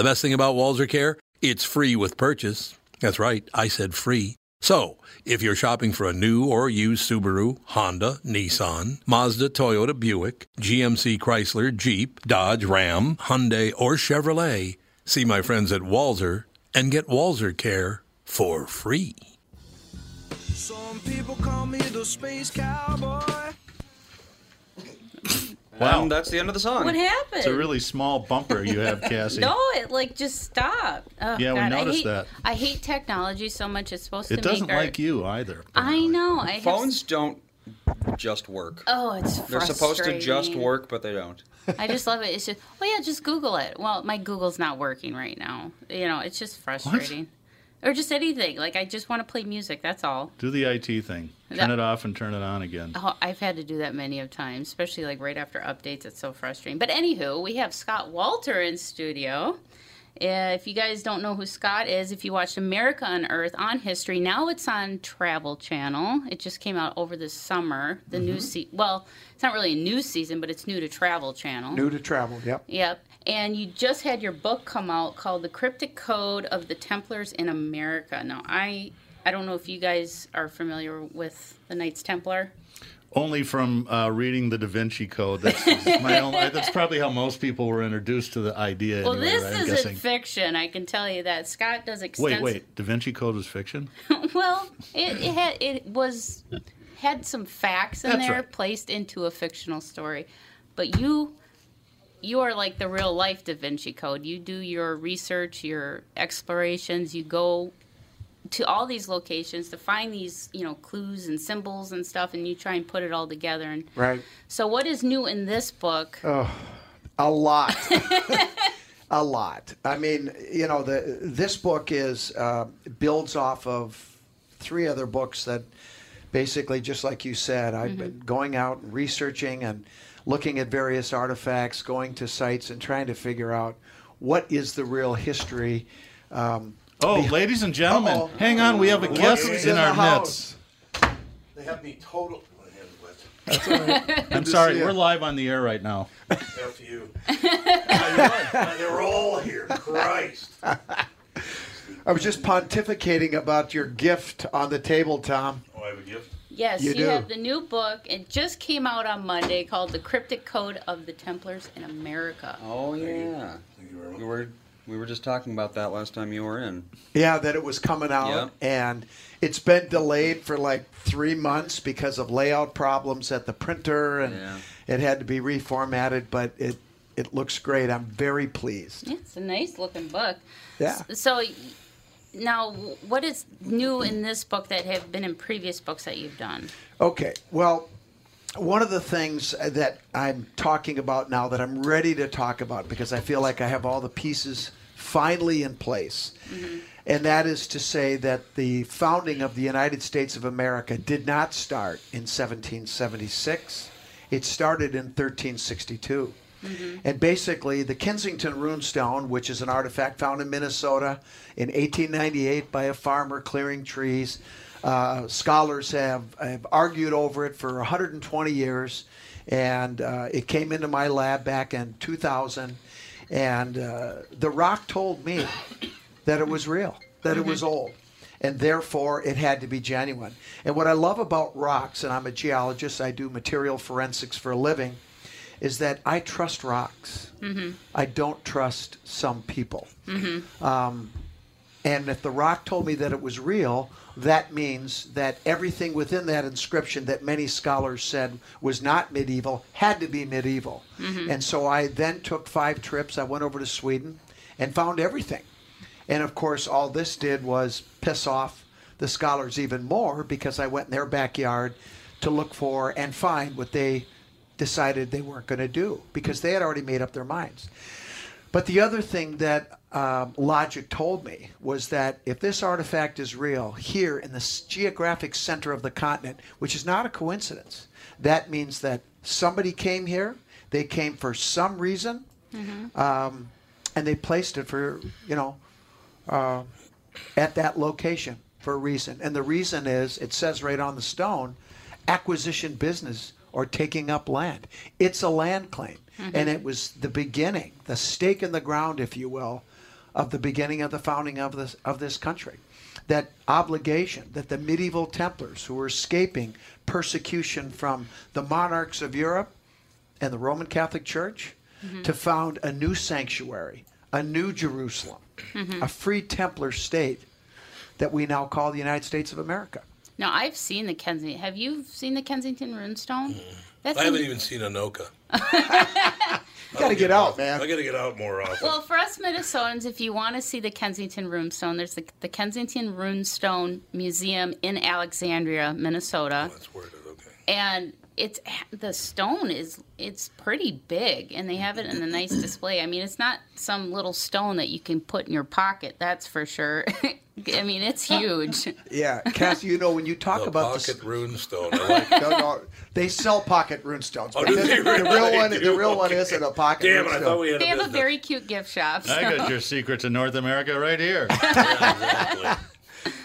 The best thing about Walser Care, it's free with purchase. That's right, I said free. So, if you're shopping for a new or used Subaru, Honda, Nissan, Mazda, Toyota, Buick, GMC, Chrysler, Jeep, Dodge, Ram, Hyundai, or Chevrolet, see my friends at Walser and get Walser Care for free. Some people call me the space cowboy. Wow. And that's the end of the song. What happened? It's a really small bumper you have, Cassie. no, it like just stopped. Oh, Yeah, we God, I noticed hate, that. I hate technology so much. It's supposed It to It doesn't make our, like you either. I know. I have Phones don't just work. Oh, it's They're supposed to just work, but they don't. I just love it. It's just, well, yeah, just Google it. Well, my Google's not working right now. You know, it's just frustrating. Or just anything. Like, I just want to play music. That's all. Do the IT thing. Turn That- it off and turn it on again. Oh, I've had to do that many of times, especially like right after updates. It's so frustrating. But anywho, we have Scott Wolter in studio. Uh, if you guys don't know who Scott is, if you watched America Unearthed on History, now it's on Travel Channel. It just came out over the summer. The new se- well, it's not really a new season, but it's new to Travel Channel. New to travel, yep. Yep. And you just had your book come out called The Cryptic Code of the Templars in America. Now, I I don't know if you guys are familiar with the Knights Templar. Only from uh, reading the Da Vinci Code. That's, own, that's probably how most people were introduced to the idea. Well, anyway, this right? Isn't guessing. fiction. I can tell you that. Scott does Wait, wait. Da Vinci Code was fiction? well, it, it had it was had some facts in That's there right. placed into a fictional story, but you you are like the real life Da Vinci Code. You do your research, your explorations. You go to all these locations to find these you know clues and symbols and stuff, and you try and put it all together. And Right. so, what is new in this book? Oh, a lot. a lot. I mean, you know, the this book is uh, builds off of three other books that basically, just like you said, I've been going out and researching and looking at various artifacts, going to sites and trying to figure out what is the real history. Um, Oh, ladies and gentlemen, Uh-oh. hang on. We have a guest in in our the midst. They have me total. I'm sorry. We're live on the air right now. After you. They're all here. Christ. I was just pontificating about your gift on the table, Tom. Oh, I have a gift. Yes, You you, do. have the new book. It just came out on Monday called The Cryptic Code of the Templars in America. Oh yeah. We were we were just talking about that last time you were in. Yeah, that it was coming out, Yep. and it's been delayed for like three months because of layout problems at the printer, and Yeah. it had to be reformatted. But it it looks great. I'm very pleased. Yeah, it's a nice looking book. Yeah. S- So, now, what is new in this book that have been in previous books that you've done? Okay. Well, one of the things uh, that I'm talking about now that I'm ready to talk about because I feel like I have all the pieces finally in place. Mm-hmm. And that is to say that the founding of the United States of America did not start in 1776. It started in 1362. And basically, the Kensington Runestone, which is an artifact found in Minnesota in 1898 by a farmer clearing trees, uh, scholars have, have argued over it for 120 years. And uh, it came into my lab back in 2000. And uh, the rock told me that it was real, that it was old and therefore it had to be genuine. And what I love about rocks, and I'm a geologist, I do material forensics for a living, is that I trust rocks. Mm-hmm. I don't trust some people. Mm-hmm. Um, and if the rock told me that it was real, that means that everything within that inscription that many scholars said was not medieval had to be medieval. Mm-hmm. And so I then took five trips. I went over to Sweden and found everything. And of course, all this did was piss off the scholars even more because I went in their backyard to look for and find what they decided they weren't going to do because they had already made up their minds. But the other thing that um, logic told me was that if this artifact is real here in the geographic center of the continent, which is not a coincidence, that means that somebody came here, they came for some reason, um, and they placed it for, you know, uh, at that location for a reason. And the reason is, it says right on the stone, acquisition business or taking up land. It's a land claim. Mm-hmm. And it was the beginning, the stake in the ground, if you will, of the beginning of the founding of this, of this country. That obligation that the medieval Templars who were escaping persecution from the monarchs of Europe and the Roman Catholic Church mm-hmm. to found a new sanctuary, a new Jerusalem, mm-hmm. a free Templar state that we now call the United States of America. Now, I've seen the Kensington. Have you seen the Kensington Runestone? Mm. That's I haven't even seen Anoka. You got to get out, man. I got to get out more often. Well, for us Minnesotans, if you want to see the Kensington Runestone, there's the, the Kensington Runestone Museum in Alexandria, Minnesota, oh, That's worded okay. and it's the stone is it's pretty big, and they have it in a nice display. I mean, it's not some little stone that you can put in your pocket, that's for sure. I mean, it's huge. Yeah, Cassie, you know when you talk The about pocket this, rune stone. Like no, no, they sell pocket runestones. Oh, but do the, they the really? real one, They the do? real one isn't a pocket Damn it! I thought we had They a have a very cute gift shop. I got your secret to North America right here. Exactly.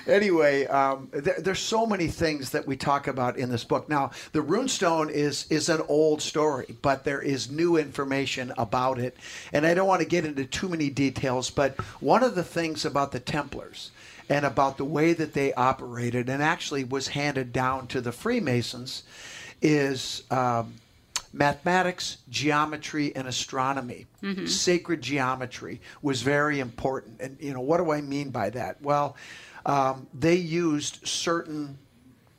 Anyway, um, there, there's so many things that we talk about in this book. Now, the runestone is is an old story, but there is new information about it, and I don't want to get into too many details. But one of the things about the Templars and about the way that they operated, and actually was handed down to the Freemasons, is. Um, mathematics, geometry, and astronomy. Sacred geometry was very important. And you know, what do I mean by that? Well, um, they used certain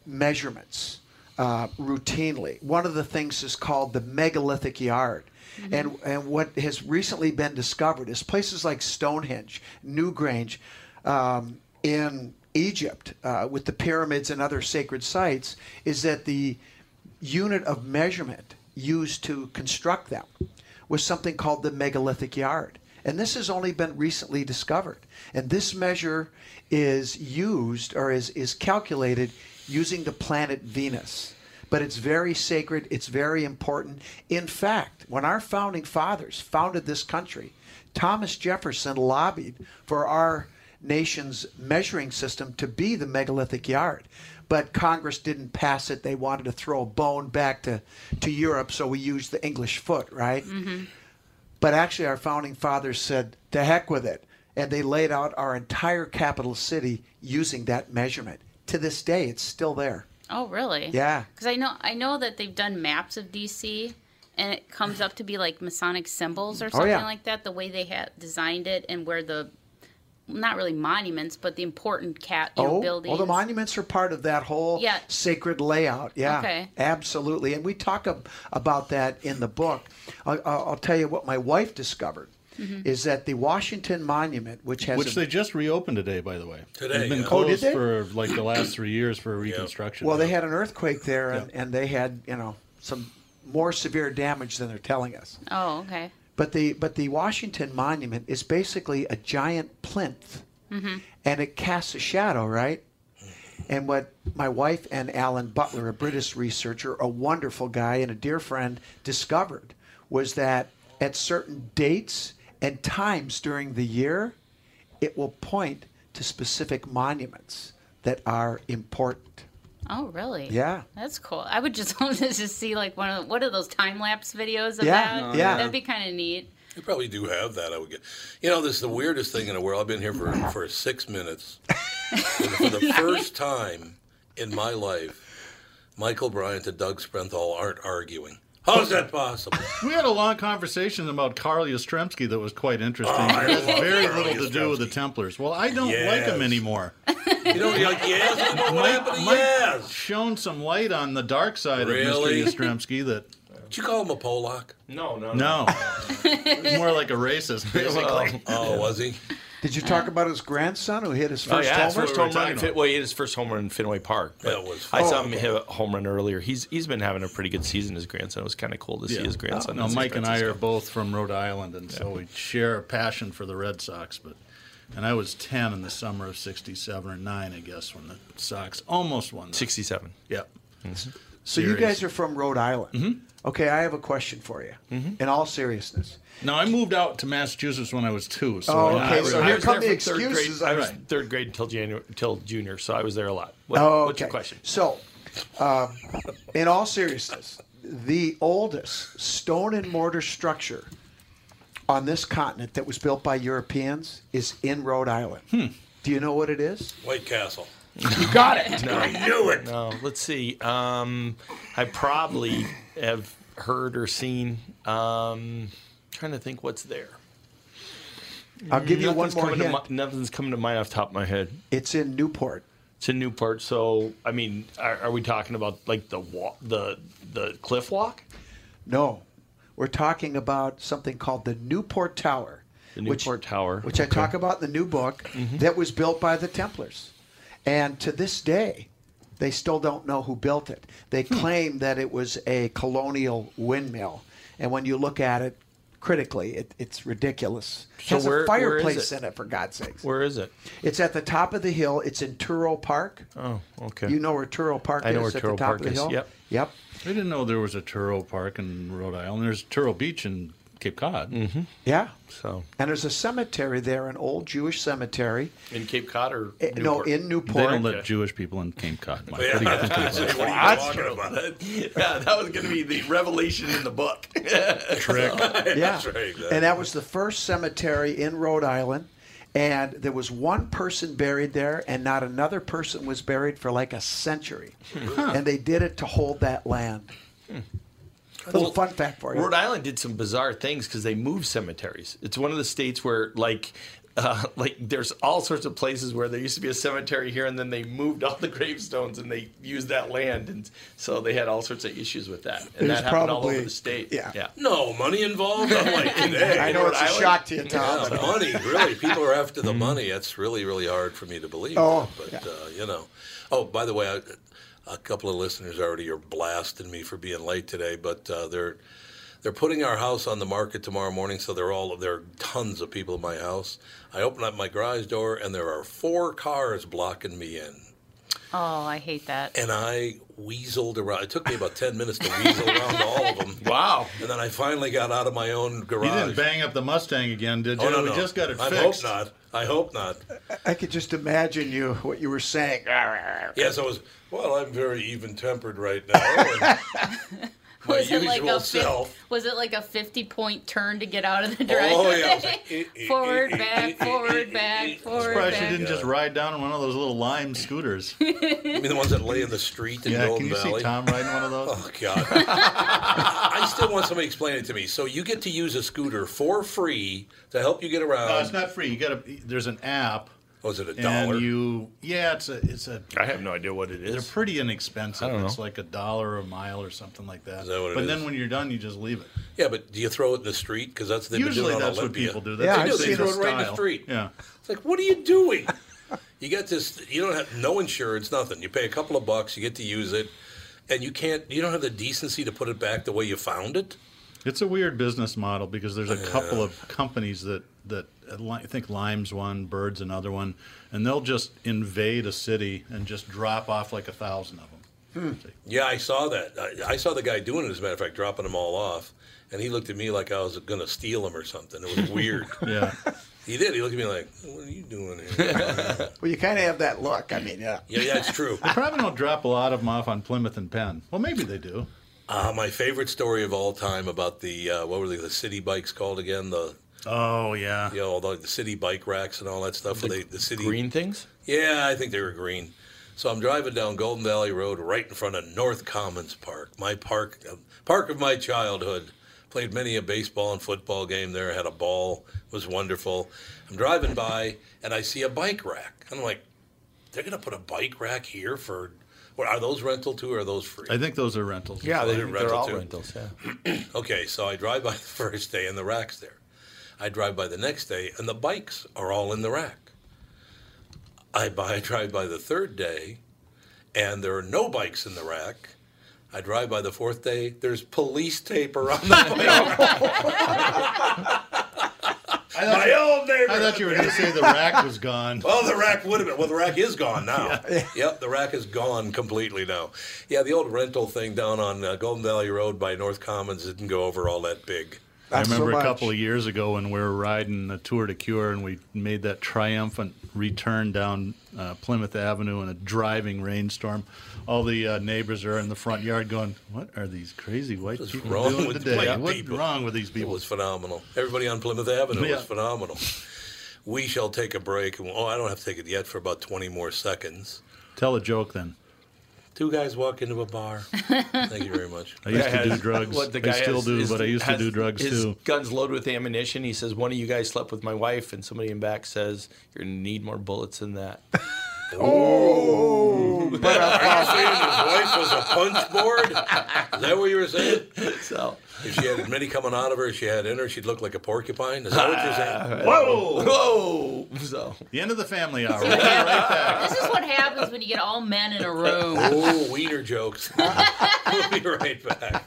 measurements uh, routinely. One of the things is called the megalithic yard. And, and what has recently been discovered is places like Stonehenge, Newgrange, um, in Egypt, uh, with the pyramids and other sacred sites, is that the unit of measurement used to construct them was something called the megalithic yard. And this has only been recently discovered. And this measure is used or is, is calculated using the planet Venus. But it's very sacred, it's very important. In fact, when our founding fathers founded this country, Thomas Jefferson lobbied for our nation's measuring system to be the megalithic yard. But Congress didn't pass it. They wanted to throw a bone back to, to Europe, so we used the English foot, right? Mm-hmm. But actually, our founding fathers said, to heck with it. And they laid out our entire capital city using that measurement. To this day, it's still there. Oh, really? Yeah. Because I know I know that they've done maps of DC, and it comes up to be like Masonic symbols or oh, something Oh, yeah. like that. The way they had designed it, and where the not really monuments, but the important cat you know, oh, buildings. well, the monuments are part of that whole Yeah. sacred layout. Yeah, Okay. absolutely. And we talk ab- about that in the book. I'll, I'll I'll tell you what my wife discovered. Mm-hmm. is that the Washington Monument, which has Which a, they just reopened today, by the way. Today, It's been yeah. Oh, did closed they? for like the last three years for reconstruction. well, they had an earthquake there, and, Yeah. and they had you know some more severe damage than they're telling us. Oh, okay. But the but the Washington Monument is basically a giant plinth, mm-hmm. and it casts a shadow, right? And what my wife and Alan Butler, a British researcher, a wonderful guy and a dear friend, discovered was that at certain dates and times during the year, it will point to specific monuments that are important. Oh, really? Yeah. That's cool. I would just want to just see like one of what are those time lapse videos of Yeah, that? Oh, yeah. That'd be kind of neat. You probably do have that. I would get. You know, this is the weirdest thing in the world. I've been here for for six minutes. For the first time in my life, Michael Bryant and Doug Sprenthal aren't arguing. How's that possible? We had a long conversation about Carl Yastrzemski that was quite interesting. Oh, it has very Carl little to do with the Templars. Well, I don't like him anymore. You know, you're like, yes, I know what happened to Mike yes. shown some light on the dark side Really? of Mr. Yastrzemski that, Did you call him a Polak? No, no, no, he's more like a racist, basically. Oh, was he? Did you talk about his grandson who hit his Oh first yeah, his homer? first we home run. talking In Fin- well, he hit his first home run in Fenway Park. That was I saw fun. him hit a home run earlier. He's he's been having a pretty good season. His grandson. It was kind of cool to see his grandson. No, in San Mike and I are both from Rhode Island, and so we share a passion for the Red Sox. But and I was ten in the summer of '67 or '9, I guess, when the Sox almost won. sixty-seven. Yep. So you guys are from Rhode Island. Mm-hmm. Okay, I have a question for you. In all seriousness, Now I moved out to Massachusetts when I was two. So Oh, I- okay, I- so here was come there the from third grade. I was Right. third grade until January, until junior, so I was there a lot. What, oh, What's your question? So, um, in all seriousness, the oldest stone and mortar structure on this continent that was built by Europeans is in Rhode Island. Hmm. Do you know what it is? White Castle. You got it. I knew it. No, let's see. Um, I probably have heard or seen. Um, trying to think what's there. I'll give you one more coming hint. mi- nothing's coming to mind off the top of my head. It's in Newport. It's in Newport, so I mean, are, are we talking about like the walk, the the cliff walk? No, we're talking about something called the Newport Tower. The which- Newport Tower, which I okay. Mm-hmm. talk about in the new book, that was built by the Templars. And to this day, they still don't know who built it. They Hmm. claim that it was a colonial windmill. And when you look at it critically, it, it's ridiculous. It So has where- a where is fireplace it? in it, for God's sakes. Where is it? It's at the top of the hill. It's in Touro Park. Oh, okay. You know where Touro Park I is know where at Touro the top Park of the is. hill? Yep. Yep. I didn't know there was a Touro Park in Rhode Island. There's Turo Beach in Cape Cod. Mm-hmm. Yeah. so And there's a cemetery there, an old Jewish cemetery. in Cape Cod or Eh, No, Newport? in They Newport. don't let Jewish people in Cape Cod. Mike. Yeah, What do you think that's about it. What that? are you about? yeah, that was going to be the revelation in the book. Trick. Yeah. That's right. And that was the first cemetery in Rhode Island. And there was one person buried there, and not another person was buried for like a century. And they did it to hold that land. Little fun fact for you. Rhode Island did some bizarre things because they moved cemeteries. It's one of the states where, like, uh, like there's all sorts of places where there used to be a cemetery here, and then they moved all the gravestones and they used that land, and so they had all sorts of issues with that. And There's that happened all over the state. yeah. yeah. No money involved. Unlike today. I know Rhode it's a Island? shock to you, Tom. Yeah, but- money, really. People are after the money. That's really, really hard for me to believe. Oh, but yeah. uh, you know. Oh, by the way, I, a couple of listeners already are blasting me for being late today, but uh, they're they're putting our house on the market tomorrow morning. So they're all there are tons of people in my house. I open up my garage door and there are four cars blocking me in. Oh, I hate that. And I weaseled around. It took me about ten minutes to weasel around all of them. Wow. And then I finally got out of my own garage. You didn't bang up the Mustang again, did oh, you? Oh no, we no. just got it I fixed. hope not. I hope not. I could just imagine you, what you were saying. Yes, I was. Well, I'm very even tempered right now. and my was it usual like a self. fif- was it like a fifty point turn to get out of the driveway? Oh yeah. Like, forward, back, forward, back, forward, Surprised back. you didn't just ride down on one of those little lime scooters. You mean the ones that lay in the street in yeah, Golden can you Valley? see Tom riding one of those? Oh God! I still want somebody to explain it to me. So you get to use a scooter for free to help you get around. No, it's not free. You got to. There's an app Was it a dollar? And you, yeah, it's a, it's a. I have no idea what it They're is. pretty inexpensive. I don't It's know. like a dollar a mile or something like that. Is that what it but is? then when you're done, you just leave it. yeah, but do you throw it in the street? Because that's they've been Usually doing on that's what people do. Yeah, That's I've usually They seen throw the it right in the style. street. Yeah. It's like, what are you doing? you got this. You don't have no insurance, nothing. You pay a couple of bucks, you get to use it, and you can't. You don't have the decency to put it back the way you found it. It's a weird business model because there's a couple of companies that that Li- I think Lime's one, Bird's another one, and they'll just invade a city and just drop off like a thousand of them. Yeah, I saw that. I, I saw the guy doing it. As a matter of fact, dropping them all off, and he looked at me like I was going to steal them or something. It was weird. Yeah, he did. He looked at me like, "What are you doing here?" Well, you kind of have that look. I mean, yeah. yeah, yeah, it's true. they probably don't drop a lot of them off on Plymouth and Penn. Well, maybe they do. Uh, my favorite story of all time about the uh, what were they, the city bikes called again? The Oh yeah, you know the, the city bike racks and all that stuff. where they, the city Green things? Yeah, I think they were green. So I'm driving down Golden Valley Road right in front of North Commons Park, my park, uh, park of my childhood. Played many a baseball and football game there. Had a ball, was wonderful. I'm driving by and I see a bike rack. I'm like, they're gonna put a bike rack here for. What are those rental too? Or are those free? I think those are rentals. Yeah, they, they're they're rental all too. rentals. Yeah. Okay, so I drive by the first day and the rack's there. I drive by the next day and the bikes are all in the rack. I, buy, I drive by the third day and there are no bikes in the rack. I drive by the fourth day, there's police tape around the bike. My old neighbor. I thought you were going to say the rack was gone. Well, the rack would have been. Well, the rack is gone now. Yep, the rack is gone completely now. Yeah, the old rental thing down on uh, Golden Valley Road by North Commons didn't go over all that big. I Not so remember a couple of years ago when we were riding the Tour de Cure and we made that triumphant return down uh, Plymouth Avenue in a driving rainstorm. All the uh, neighbors are in the front yard going, "What are these crazy white What's people wrong doing with today? white What's people?" wrong with these people?" It people?" was phenomenal. Everybody on Plymouth Avenue Yeah. was phenomenal. We shall take a break. Oh, I don't have to take it yet for about 20 more seconds. Tell a joke then. Two guys walk into a bar. Thank you very much. I used to Guy do drugs. what the I still has do, is- but I used to do drugs his too. Guns loaded with ammunition. He says, "One of you guys slept with my wife," and somebody in back says, "You're gonna need more bullets than that." oh, but uh, Are you saying his wife was a punch board? Is that what you were saying? so, If she had many coming out of her, she had in her, she'd look like a porcupine. Is that what you're saying? Ah, whoa! whoa. So, The end of the family hour. We'll be right back. This is what happens when you get all men in a room. Oh, wiener jokes. we'll be right back.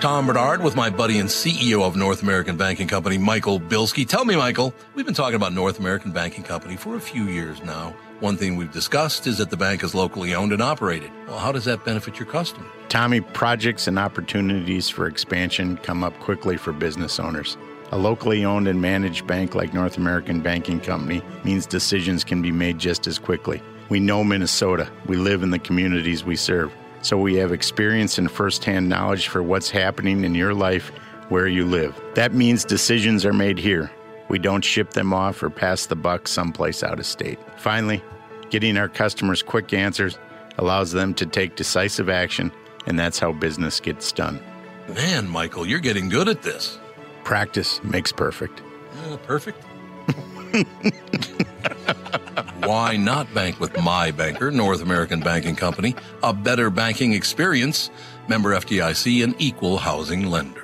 Tom Barnard with my buddy and CEO of North American Banking Company, Michael Bilski. Tell me, Michael, we've been talking about North American Banking Company for a few years now. One thing we've discussed is that the bank is locally owned and operated. Well, how does that benefit your customer? Tommy, projects and opportunities for expansion come up quickly for business owners. A locally owned and managed bank like North American Banking Company means decisions can be made just as quickly. We know Minnesota. We live in the communities we serve. So we have experience and firsthand knowledge for what's happening in your life where you live. That means decisions are made here. We don't ship them off or pass the buck someplace out of state. Finally, getting our customers quick answers allows them to take decisive action, and that's how business gets done. Man, Michael, you're getting good at this. Practice makes perfect. Uh, perfect. Why not bank with my banker, North American Banking Company? A better banking experience. Member FDIC, an equal housing lender.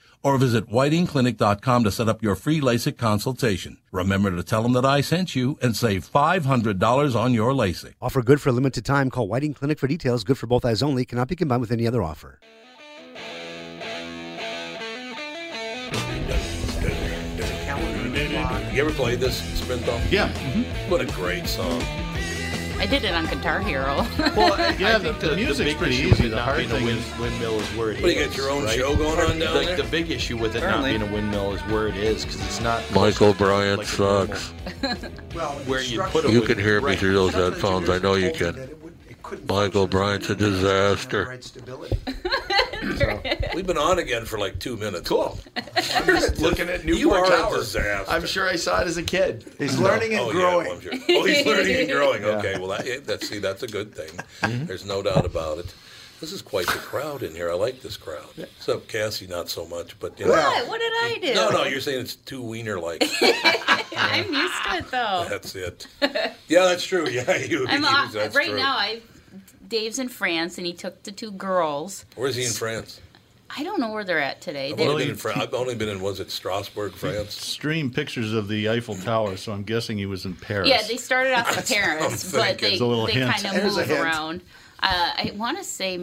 or visit whitingclinic.com to set up your free LASIK consultation. Remember to tell them that I sent you and save $500 on your LASIK. Offer good for a limited time. Call Whiting Clinic for details. Good for both eyes only. Cannot be combined with any other offer. You ever played this, Sprenthal? Yeah. What a great song. I did it on Guitar Hero. Well, Yeah, I the- the music's big pretty easy. The not hard being a thing wind, is- windmill is where it What, do you is, got your own right? show going on down the, there? The big issue with it Apparently. not being a windmill is where it is because it's not Michael Bryant like sucks. Well, Where you put a You can hear me through those headphones. I know you can. it would- it Michael function Bryant's a as long as it had disaster. right stability. We've been on again for like two minutes. Cool. I'm just looking at You Newport are a Tower. I'm sure I saw it as a kid. He's learning and oh, growing. Yeah, well, I'm sure. Oh, he's learning and growing. Yeah. Okay, well, that, yeah, that's see, that's a good thing. Mm-hmm. There's no doubt about it. This is quite the crowd in here. I like this crowd. Except Cassie, not so much. But you know, what? What did I do? no, no, you're saying it's too wiener like. I'm used to it though. That's it. Yeah, that's true. Yeah, you. I'm you- that's right true. now. I Dave's in France and he took the two girls. Where's he in France? I don't know where they're at today. I've They- only been in France. I've only been in was it Strasbourg, France? Stream pictures of the Eiffel Tower, so I'm guessing he was in Paris. yeah, they started off in Paris, but thinking. they, There's a little they hint. kind of There's a move hint. around. Uh, I want to say,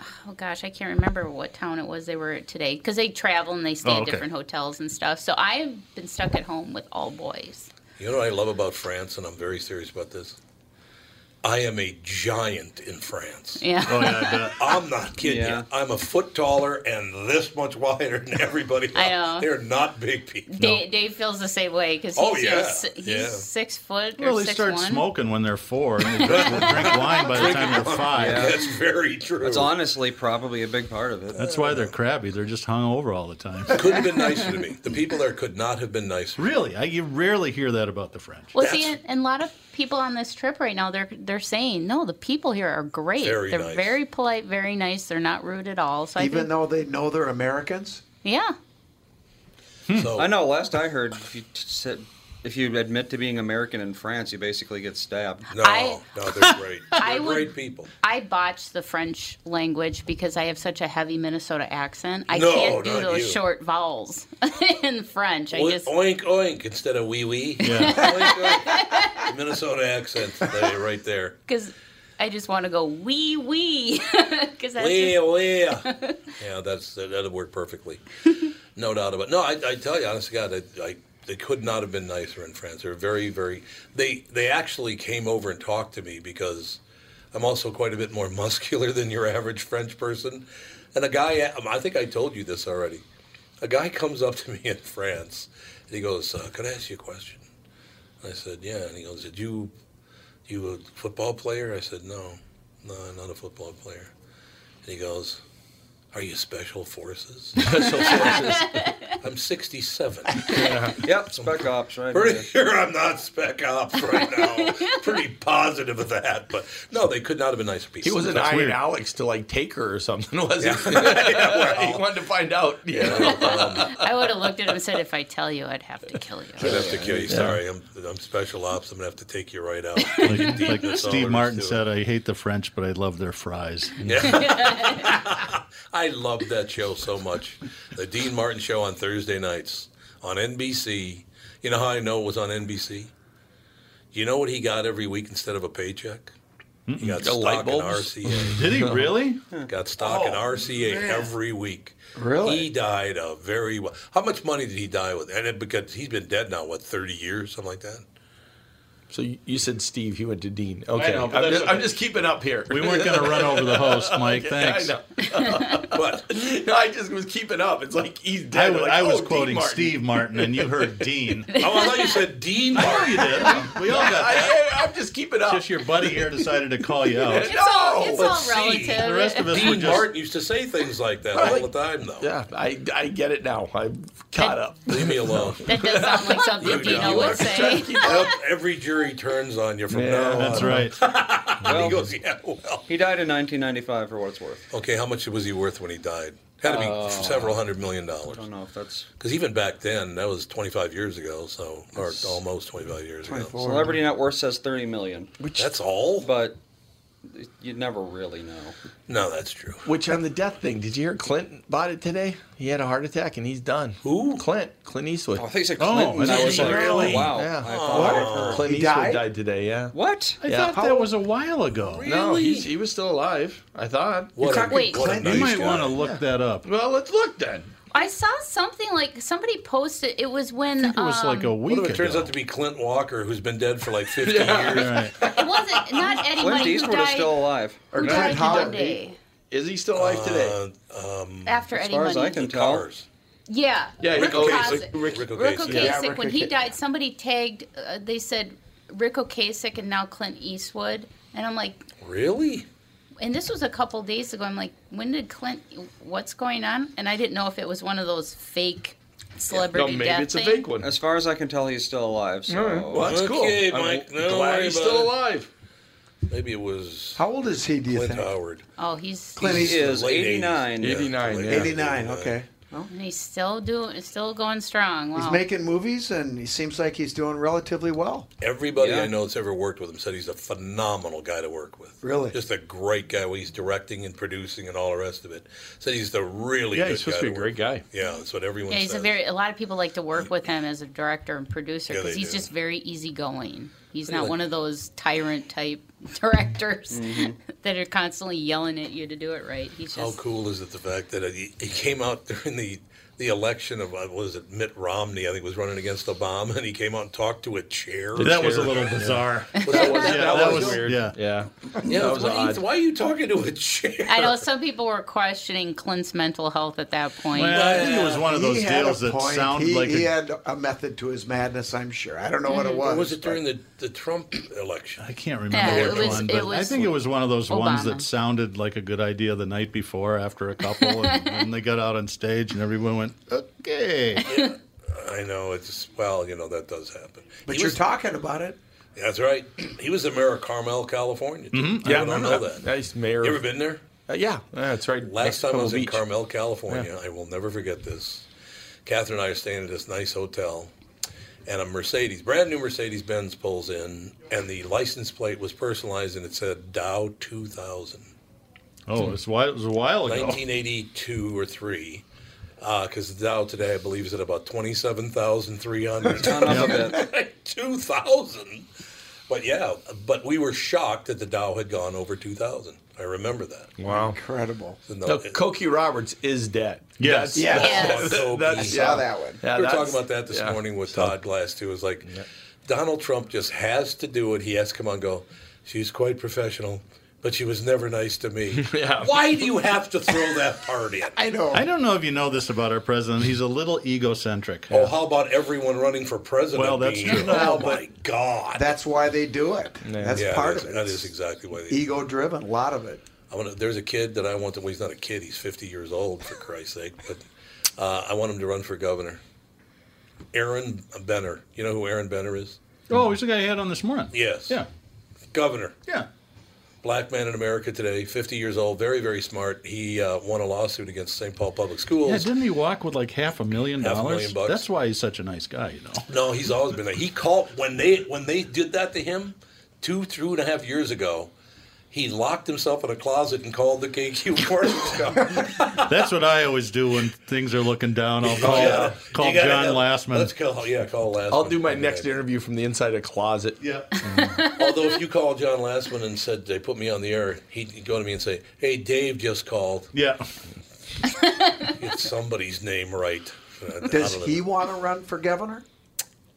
oh gosh, I can't remember what town it was they were at today because they travel and they stay Oh, at okay. different hotels and stuff. So I've been stuck at home with all boys. You know what I love about France, and I'm very serious about this. I am a giant in France. Yeah. Oh yeah, I bet. I'm not kidding Yeah. you. I'm a foot taller and this much wider than everybody else. I know. They're not big people. Dave, Dave feels the same way because he's, Oh, you yeah, si- he's yeah. six foot or Well, they six start one. smoking when they're four, and they drink, drink wine by the time they're five. Yeah. That's very true. That's honestly probably a big part of it. That's why they're crabby. They're just hung over all the time. Couldn't have been nicer to me. The people there could not have been nicer. Really, I, you rarely hear that about the French. Well, see, That's- and, and a lot of people on this trip right now, they're they're saying no, the people here are great. Very they're nice. very polite, very nice. They're not rude at all. So Even think, though they know they're Americans? yeah, So I know. Last I heard, if you t- said if you admit to being American in France, you basically get stabbed. no, I- no, they're great. They're would- great people. I botched the French language because I have such a heavy Minnesota accent. I No, can't do those you. short vowels in French. I Oink, just oink oink instead of wee wee. Yeah. Oink, oink. Minnesota accent, there, right there. because I just want to go wee wee because that's Wee just, wee. Yeah, that's that, that'll work perfectly. No doubt about it. No, I, I tell you, honest to God, I, I, they could not have been nicer in France. They're very, very. They they actually came over and talked to me because I'm also quite a bit more muscular than your average French person. And a guy, I think I told you this already. A guy comes up to me in France and he goes, uh, "Could I ask you a question?" I said, "Yeah." And he goes, "Did you, you a football player?" I said, "No, no, not a football player." And he goes, "Are you special forces?" Special forces. I'm 67. Yep, spec ops, right? Pretty here. sure I'm not spec ops right now. Pretty positive of that. But no, they could not have been nicer people. He wasn't That's eyeing. Alex to like take her or something, was he? Yeah. yeah, well. He wanted to find out. Yeah. Um, I would have looked at him and said, if I tell you, I'd have to kill you. I'd have to kill you. Sorry, I'm, I'm special ops. I'm gonna have to take you right out. Like, like That's all there Steve Martin said, I hate the French, but I love their fries. Yeah. I loved that show so much. The Dean Martin show on Thursday nights on NBC. You know how I know it was on NBC? You know what he got every week instead of a paycheck? He got The light stock in? RCA. Did he really? Got stock in Oh, RCA man. every week. Really? He died a very well. How much money did he die with? And it, because he's been dead now, what, 30 years, something like that? So you, you said Steve, he went to Dean. Okay, know, I'm, that's just, I'm just keeping up here. We weren't going to run over the host, Mike. Thanks. I know. But No, I just was keeping up. It's like he's I dead. was, Like, I was oh, quoting Martin. Steve Martin, and you heard Dean. oh, I thought you said Dean I know Martin. you did. We all got that. I, I'm just keeping up. Just your buddy here decided to call you out. It's all, it's but all see, relative. The rest of us were Dean just Martin used to say things like that Right. all the time, though. yeah, I, I get it now. I'm caught up. Leave me alone. That does sound like something You Dino would you say. Yep, every jury turns on you from Yeah, now on. That's right. Well, He goes, yeah, well. he died in 1995 for what it's worth. Okay, how much was he worth when he died? Had to be uh, several hundred million dollars. I don't know if that's Because even back then, that was 25 years ago, so or almost 25 years ago. celebrity net worth says 30 million, Which That's all? but you'd never really know. No, that's true. Which on the death thing, did you hear Clinton bought it today? He had a heart attack and he's done. Who? Clint. Clint Eastwood. Oh, I think you said Oh, Clinton. I I was didn't like, really? oh, wow. Yeah. I thought I'd heard. Clint He Eastwood died? died? today, yeah. What? I Yeah. thought that was a while ago. No, he's, he was still alive, I thought. What a, Wait. what a Clint You might want to look that up. Well, let's look then. I saw something like somebody posted. It was when It was like a um, week What if it turns ago. out to be Clint Walker, who's been dead for like 50 years? Right. it wasn't not Eddie Clint Money who Eastwood died. is still alive. who Or died Clint Howard. Is he still alive today? Uh, um, after As Eddie far as Money. I can tell. cars. Yeah, Yeah, Rick Ric Ocasek. Ocasek. Rick- Rick Ric Ocasek. Ocasek, Yeah, when he died, somebody tagged. Uh, they said Ric Ocasek and now Clint Eastwood, and I'm like, Really? And this was a couple days ago. I'm like, when did Clint? What's going on? And I didn't know if it was one of those fake No, celebrity maybe death it's a thing. fake one. As far as I can tell, he's still alive. So All right. Well, that's Okay, cool. I'm Mike, no glad worry he's still it. alive. Maybe it was How old is he? Do you Clint think? Howard. Oh, he's Clint he is 89. 89, late yeah. 89. Okay. And he's still doing, still going strong. Wow. He's making movies, and he seems like he's doing relatively well. Everybody Yeah. I know that's ever worked with him said he's a phenomenal guy to work with. Really? Just a great guy when he's directing and producing and all the rest of it. Said he's the really Yeah, good he's supposed to be a work great guy. Yeah, that's what everyone yeah, he's says. a very. A lot of people like to work with him as a director and producer because they he's do. just very easygoing. He's not like- one of those tyrant type directors Mm-hmm. that are constantly yelling at you to do it right. He's How cool is it the fact that he, he came out during the the election of uh, what was it Mitt Romney I think was running against Obama and he came out and talked to a chair. That was a chair. little bizarre. Was that, was Yeah, that, that, was, was, weird. yeah. yeah. yeah. that was why, are odd. you, why are you talking to a chair? I know some people were questioning Clint's mental health at that point. Well, I think it was one of those deals that point. sounded he, like he a, had a method to his madness. I'm sure. I don't know what it was. Or was it during the, the Trump election? I can't remember Yeah, which was- one, but I think it was one of those ones that sounded like a good idea the night before after a couple, and, and they got out on stage and everyone went, "Okay." I know it's well, you know that does happen. But He you're was- talking about it. That's right. He was the mayor of Carmel, California. Too. Mm-hmm. I don't know that. Nice mayor. You of- ever been there? Uh, yeah, that's right. Last next to time I Pebble was in Carmel, California, I will never forget this. Catherine and I are staying at this nice hotel, and a Mercedes, brand new Mercedes Benz, pulls in, and the license plate was personalized, and it said Dow 2000, Oh, it was, a while, it was a while ago. 1982 or three. Uh, because the Dow today, I believe, is at about 27,300. Gone up a bit. 2,000. But yeah, but we were shocked that the Dow had gone over 2,000. I remember that. Wow. Incredible. So no, No, it- Cokie Roberts is dead. Yes. That's, Yeah. Yes. Kobe. Oh, that's- I Yeah. saw that one. Yeah, we were that's- talking about that this yeah. morning with Todd Glass too. It was like Donald Trump just has to do it. He has to come on and go. She's quite professional, but she was never nice to me. Yeah. Why do you have to throw that part in? I know. I don't know if you know this about our president. He's a little egocentric. Oh, how about everyone running for president? Well, that's being- true. Oh No, my God. That's why they do it. That's yeah, part that of it. That is exactly why they. ego driven. A lot of it. I want to, there's a kid that I want to. Well, he's not a kid. He's 50 years old, for Christ's sake. But uh, I want him to run for governor. Aaron Benner. You know who Aaron Benner is? Oh, he's the guy I had on this morning. Yes. Yeah. Governor. Yeah. Black man in America today, 50 years old, very, very smart. He uh, won a lawsuit against St. Paul Public Schools. Yeah, didn't he walk with like half a million Half a dollars? million bucks. That's why he's such a nice guy, you know. No, he's always been there. He called when they when they did that to him two, two and a half years ago. He locked himself in a closet and called the KQ Morning That's what I always do when things are looking down. I'll call, Yeah. call John have- Lastman. Let's call, yeah, call Lastman. I'll do my next interview from the inside of a closet. Yeah. Although if you called John Lastman and said they put me on the air, he'd go to me and say, "Hey, Dave just called. Yeah. Get somebody's name right." Uh, Does he want to run for governor?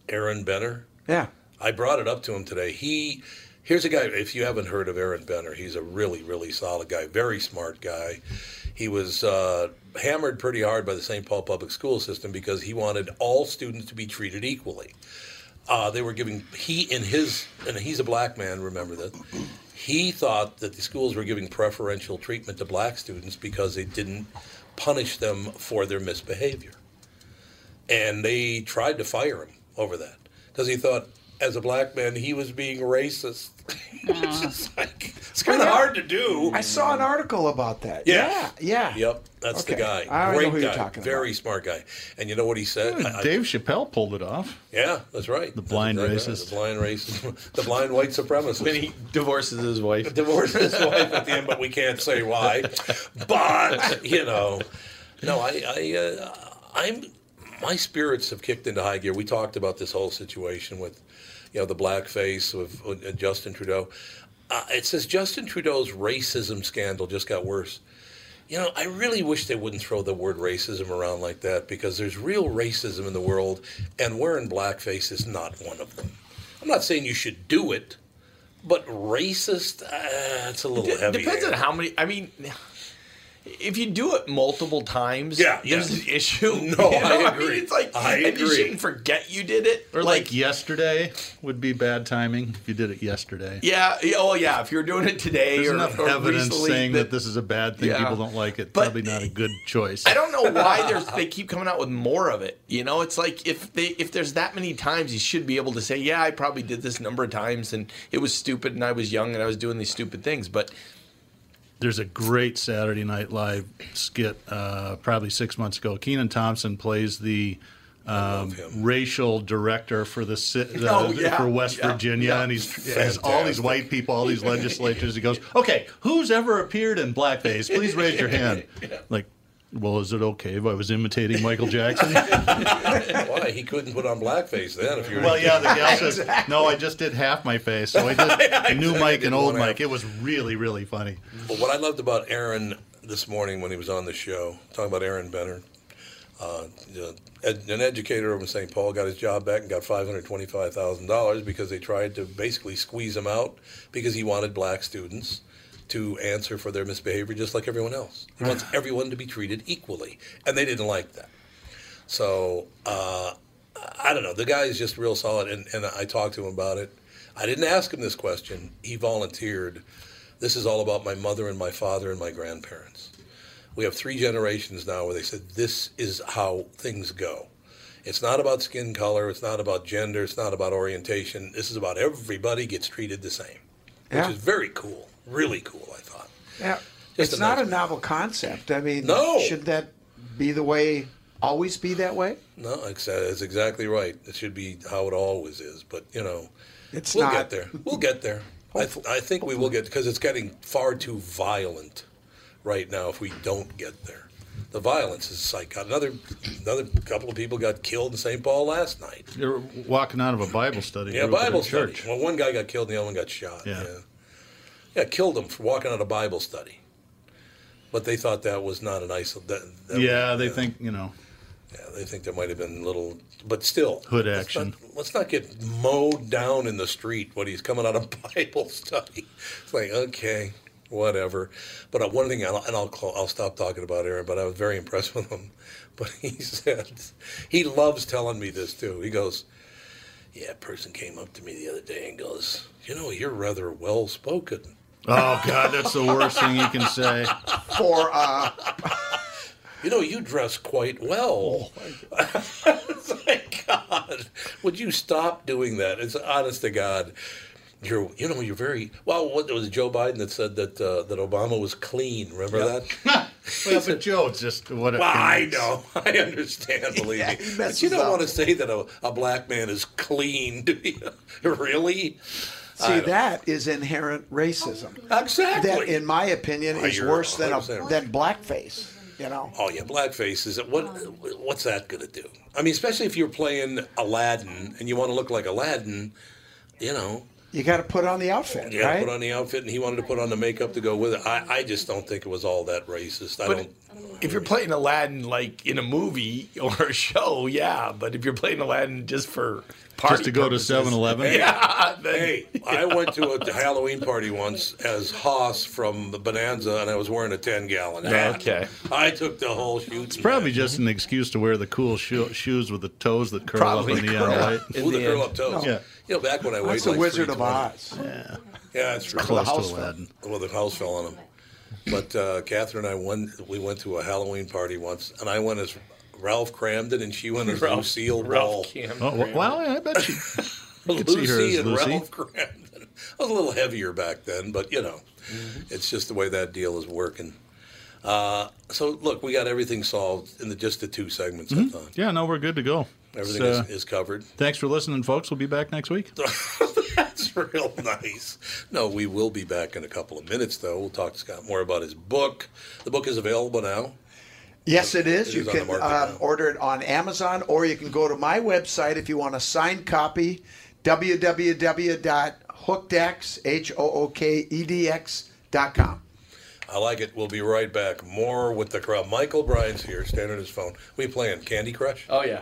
Aaron Benner. Yeah. I brought it up to him today. He here's a guy. If you haven't heard of Aaron Benner, he's a really, really solid guy. Very smart guy. He was uh, hammered pretty hard by the St. Paul public school system because he wanted all students to be treated equally. Uh, they were giving he in his and he's a black man. Remember that. He thought that the schools were giving preferential treatment to black students because they didn't punish them for their misbehavior and they tried to fire him over that because he thought, as a black man, he was being racist. it's just like it's kind of hard to do. I saw an article about that. Yeah. Yeah. yeah. Yep, that's the guy. I know Great who guy, you're talking very about. smart guy. And you know what he said? I- I- Dave Chappelle pulled it off. yeah, that's right. The blind racist. The blind racist. the blind white supremacist. Then he divorces his wife. divorced his wife at the end, but we can't say why. But you know, no, I, I, uh, I'm, my spirits have kicked into high gear. We talked about this whole situation with, you know, the blackface with uh, Justin Trudeau. Uh, it says Justin Trudeau's racism scandal just got worse. You know, I really wish they wouldn't throw the word racism around like that because there's real racism in the world, and wearing blackface is not one of them. I'm not saying you should do it, but racist, uh, it's a little D- heavy. depends there. on how many. I mean, if you do it multiple times, Yeah, there's yes. an issue. No, You know, I mean, agree. it's like, I and you shouldn't forget you did it. Or like, yesterday would be bad timing if you did it yesterday. yeah, yeah, oh yeah. If you're doing it today There's or, enough or evidence recently saying that, this is a bad thing. Yeah. People don't like it. But- Probably not a good choice. I don't know why there's they keep coming out with more of it. You know, it's like if they if there's that many times, you should be able to say, yeah, I probably did this number of times, and it was stupid, and I was young, and I was doing these stupid things. But There's a great Saturday Night Live skit, uh, probably six months ago. Kenan Thompson plays the um, racial director for the, the Oh, yeah, for West yeah, Virginia, yeah. and he's has all these white people, all these legislatures. He goes, "Okay, who's ever appeared in blackface? Please raise your hand." Like, well, is it okay if I was imitating Michael Jackson? Why he couldn't put on blackface then? If you're well, yeah, the gal says, "No, I just did half my face, so I did new exactly. Mike and old. Mike. It was really, really funny." But what I loved about Aaron this morning when he was on the show, talking about Aaron Benner, uh, ed- an educator over in St. Paul got his job back and got $525,000 because they tried to basically squeeze him out because he wanted black students to answer for their misbehavior just like everyone else. He wants everyone to be treated equally. And they didn't like that. So, uh, I don't know. The guy is just real solid, and, and I talked to him about it. I didn't ask him this question. He volunteered. This is all about my mother and my father and my grandparents. We have three generations now where they said this is how things go. It's not about skin color. It's not about gender. It's not about orientation. This is about everybody gets treated the same, Yeah. which is very cool. Really cool, I thought. Yeah. Just it's a not nice- a novel concept. I mean, No. should that be the way, always be that way? No, it's, uh, exactly right. It should be how it always is. But you know, It's we'll not. get there. We'll get there. I, th- I think we will get because it's getting far too violent right now. If we don't get there, the violence is like another another couple of people got killed in St. Paul last night. They were walking out of a Bible study. Yeah, group at a Bible study. church. Well, one guy got killed, and the other one got shot. Yeah. yeah, Yeah, killed him for walking out of Bible study. But they thought that was not an isol. That, that Yeah, was- they think you know. Yeah, they think there might have been little, but still Hood let's action. Not, let's not get mowed down in the street when he's coming out of Bible study. It's like okay, whatever. But uh, one thing, I'll, and I'll call, I'll stop talking about Aaron. But I was very impressed with him. But he said he loves telling me this too. He goes, "Yeah, a person came up to me the other day and goes, you know, you're rather well spoken." Oh God, that's the worst thing you can say. For uh, You know, you dress quite well. like, God, would you stop doing that? It's honest to God. You're, you know, you're very well. What was it Joe Biden that said that uh, that Obama was clean? Remember that? Well, but Joe, just what. Well, I know, I understand. Believe Yeah, me, but you don't up. want to say that a, a black man is clean, do you? Really? See, that is inherent racism. exactly. That, in my opinion, is worse than a, than blackface. You know. Oh yeah, blackface is what? What's that gonna do? I mean, especially if you're playing Aladdin and you want to look like Aladdin, you know, You got to put on the outfit, you got to right? put on the outfit, and he wanted to put on the makeup to go with it. I, I just don't think it was all that racist. I But don't. if you're playing Aladdin like in a movie or a show, yeah. But if you're playing Aladdin just for party Just to go to purposes, 7-Eleven? yeah. Then, Hey, I went to a Halloween party once as Hoss from the Bonanza, and I was wearing a ten gallon hat. Okay. I took the whole shoot. It's probably just an excuse to wear the cool sho- shoes with the toes that curl Probably up in the curl end, up. right? in Ooh, the the curl up toes. Yeah. You know, back when I weighed That's the Wizard of Oz. Yeah, yeah, that's true. Close house to fell. Aladdin. Well, the house fell on him. But uh, Catherine and I won. We went to a Halloween party once, and I went as Ralph Kramden, and she went as Lucille Ball. Ralph Cam- Oh well, well, I bet you. you could see her Lucy as and Lucy. Ralph Kramden. I was a little heavier back then, but you know, it's just the way that deal is working. Uh, so look, we got everything solved in the just the two segments. I thought Yeah, no, we're good to go. Everything So, is, is covered. thanks for listening, folks. We'll be back next week. That's real nice. No, we will be back in a couple of minutes, though. We'll talk to Scott more about his book. The book is available now. Yes, it is. It you is can um, order it on Amazon, or you can go to my website if you want a signed copy. www.hookedx h o o k e d x dot com. I like it. We'll be right back. More with the crowd. Michael Bryant's here, standing at his phone. We playing Candy Crush? Oh yeah.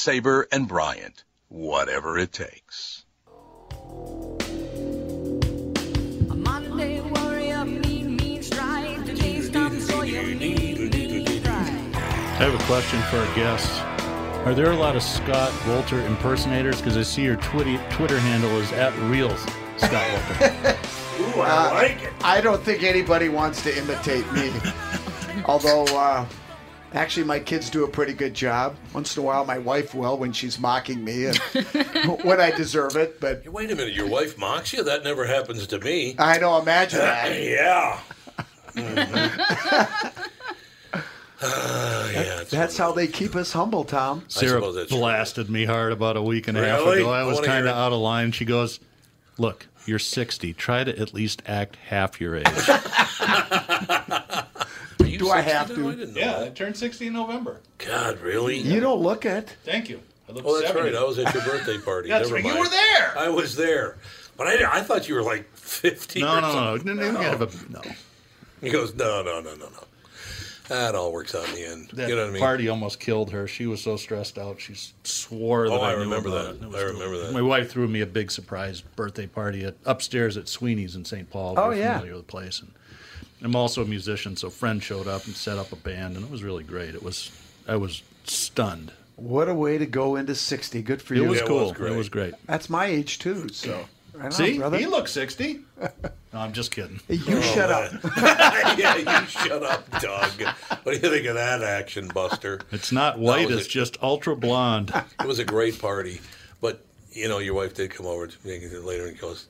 Sabre and Bryant, whatever it takes. Monday warrior, mean, mean strike. Today's Tom Sawyer, mean, mean strike. I have a question for our guests. Are there a lot of Scott Wolter impersonators? Because I see your Twitter Twitter handle is at real Scott Wolter. Ooh, I like it. I don't think anybody wants to imitate me. Although, uh, actually, my kids do a pretty good job. Once in a while, my wife will when she's mocking me and when I deserve it. But Wait a minute, your wife mocks you? That never happens to me. I know, imagine that. yeah. Uh, yeah, it's That's how they keep us humble, Tom. Sarah suppose that's blasted me hard about a week and a half ago. I I was kind of out of line. She goes, "Look, you're 60. Try to at least act half your age." Do I have to? yeah, I turned 60 in November. God, really? You don't look it. Thank you. I look Oh, that's 70. right. I was at your birthday party. That's Never right. You were there. I was there. But I, I thought you were like 50 No, or no, no, something. no, no, no, no, no. He goes, no, no, no, no, no. That all works out in the end. That you know what I mean? party almost killed her. She was so stressed out. She swore that Oh, I knew remember about that. it. It I was remember that. My wife threw me a big surprise birthday party at upstairs at Sweeney's in St. Paul. Oh, We're yeah. familiar with the place. And I'm also a musician, so a friend showed up and set up a band, and it was really great. It was I was stunned. What a way to go into 60. Good for It you. was Yeah, it was great. It was great. That's my age, too. So, right See, brother. he looks 60. no, I'm just kidding. you oh, shut up. yeah, you shut up, Doug. What do you think of that action, Buster? It's not white; it's it. just ultra blonde. It was a great party. But, you know, your wife did come over to me later and goes,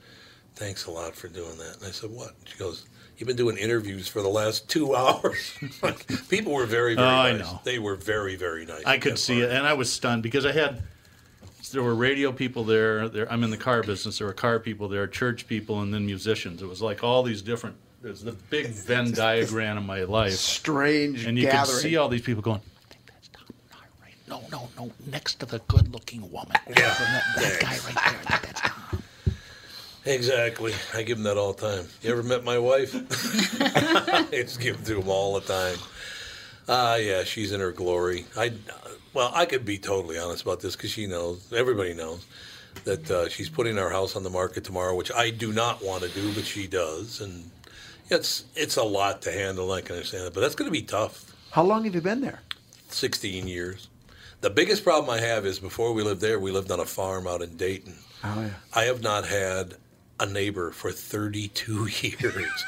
thanks a lot for doing that. And I said, what? She goes, you've been doing interviews for the last two hours. People were very, very Oh, I nice. know. They were very, very nice. I could see party. it, and I was stunned because I had there were radio people there. There, I'm in the car business. There were car people there, church people, and then musicians. It was like all these different. It was the big Venn diagram of my life, Strange and you gathering. could see all these people going. I think that's Tom Right? No, no, no. Next to the good-looking woman. Yeah. that, that guy right there. I think that's Tom. Exactly. I give them that all the time. You ever met my wife? I just give it to them all the time. Uh, yeah, she's in her glory. I, well, I could be totally honest about this because she knows, everybody knows, that uh, she's putting our house on the market tomorrow, which I do not want to do, but she does, and it's it's a lot to handle. I can understand it, but that's going to be tough. How long have you been there? 16 years. The biggest problem I have is before we lived there, we lived on a farm out in Dayton. Oh, yeah. I have not had a neighbor for 32 years.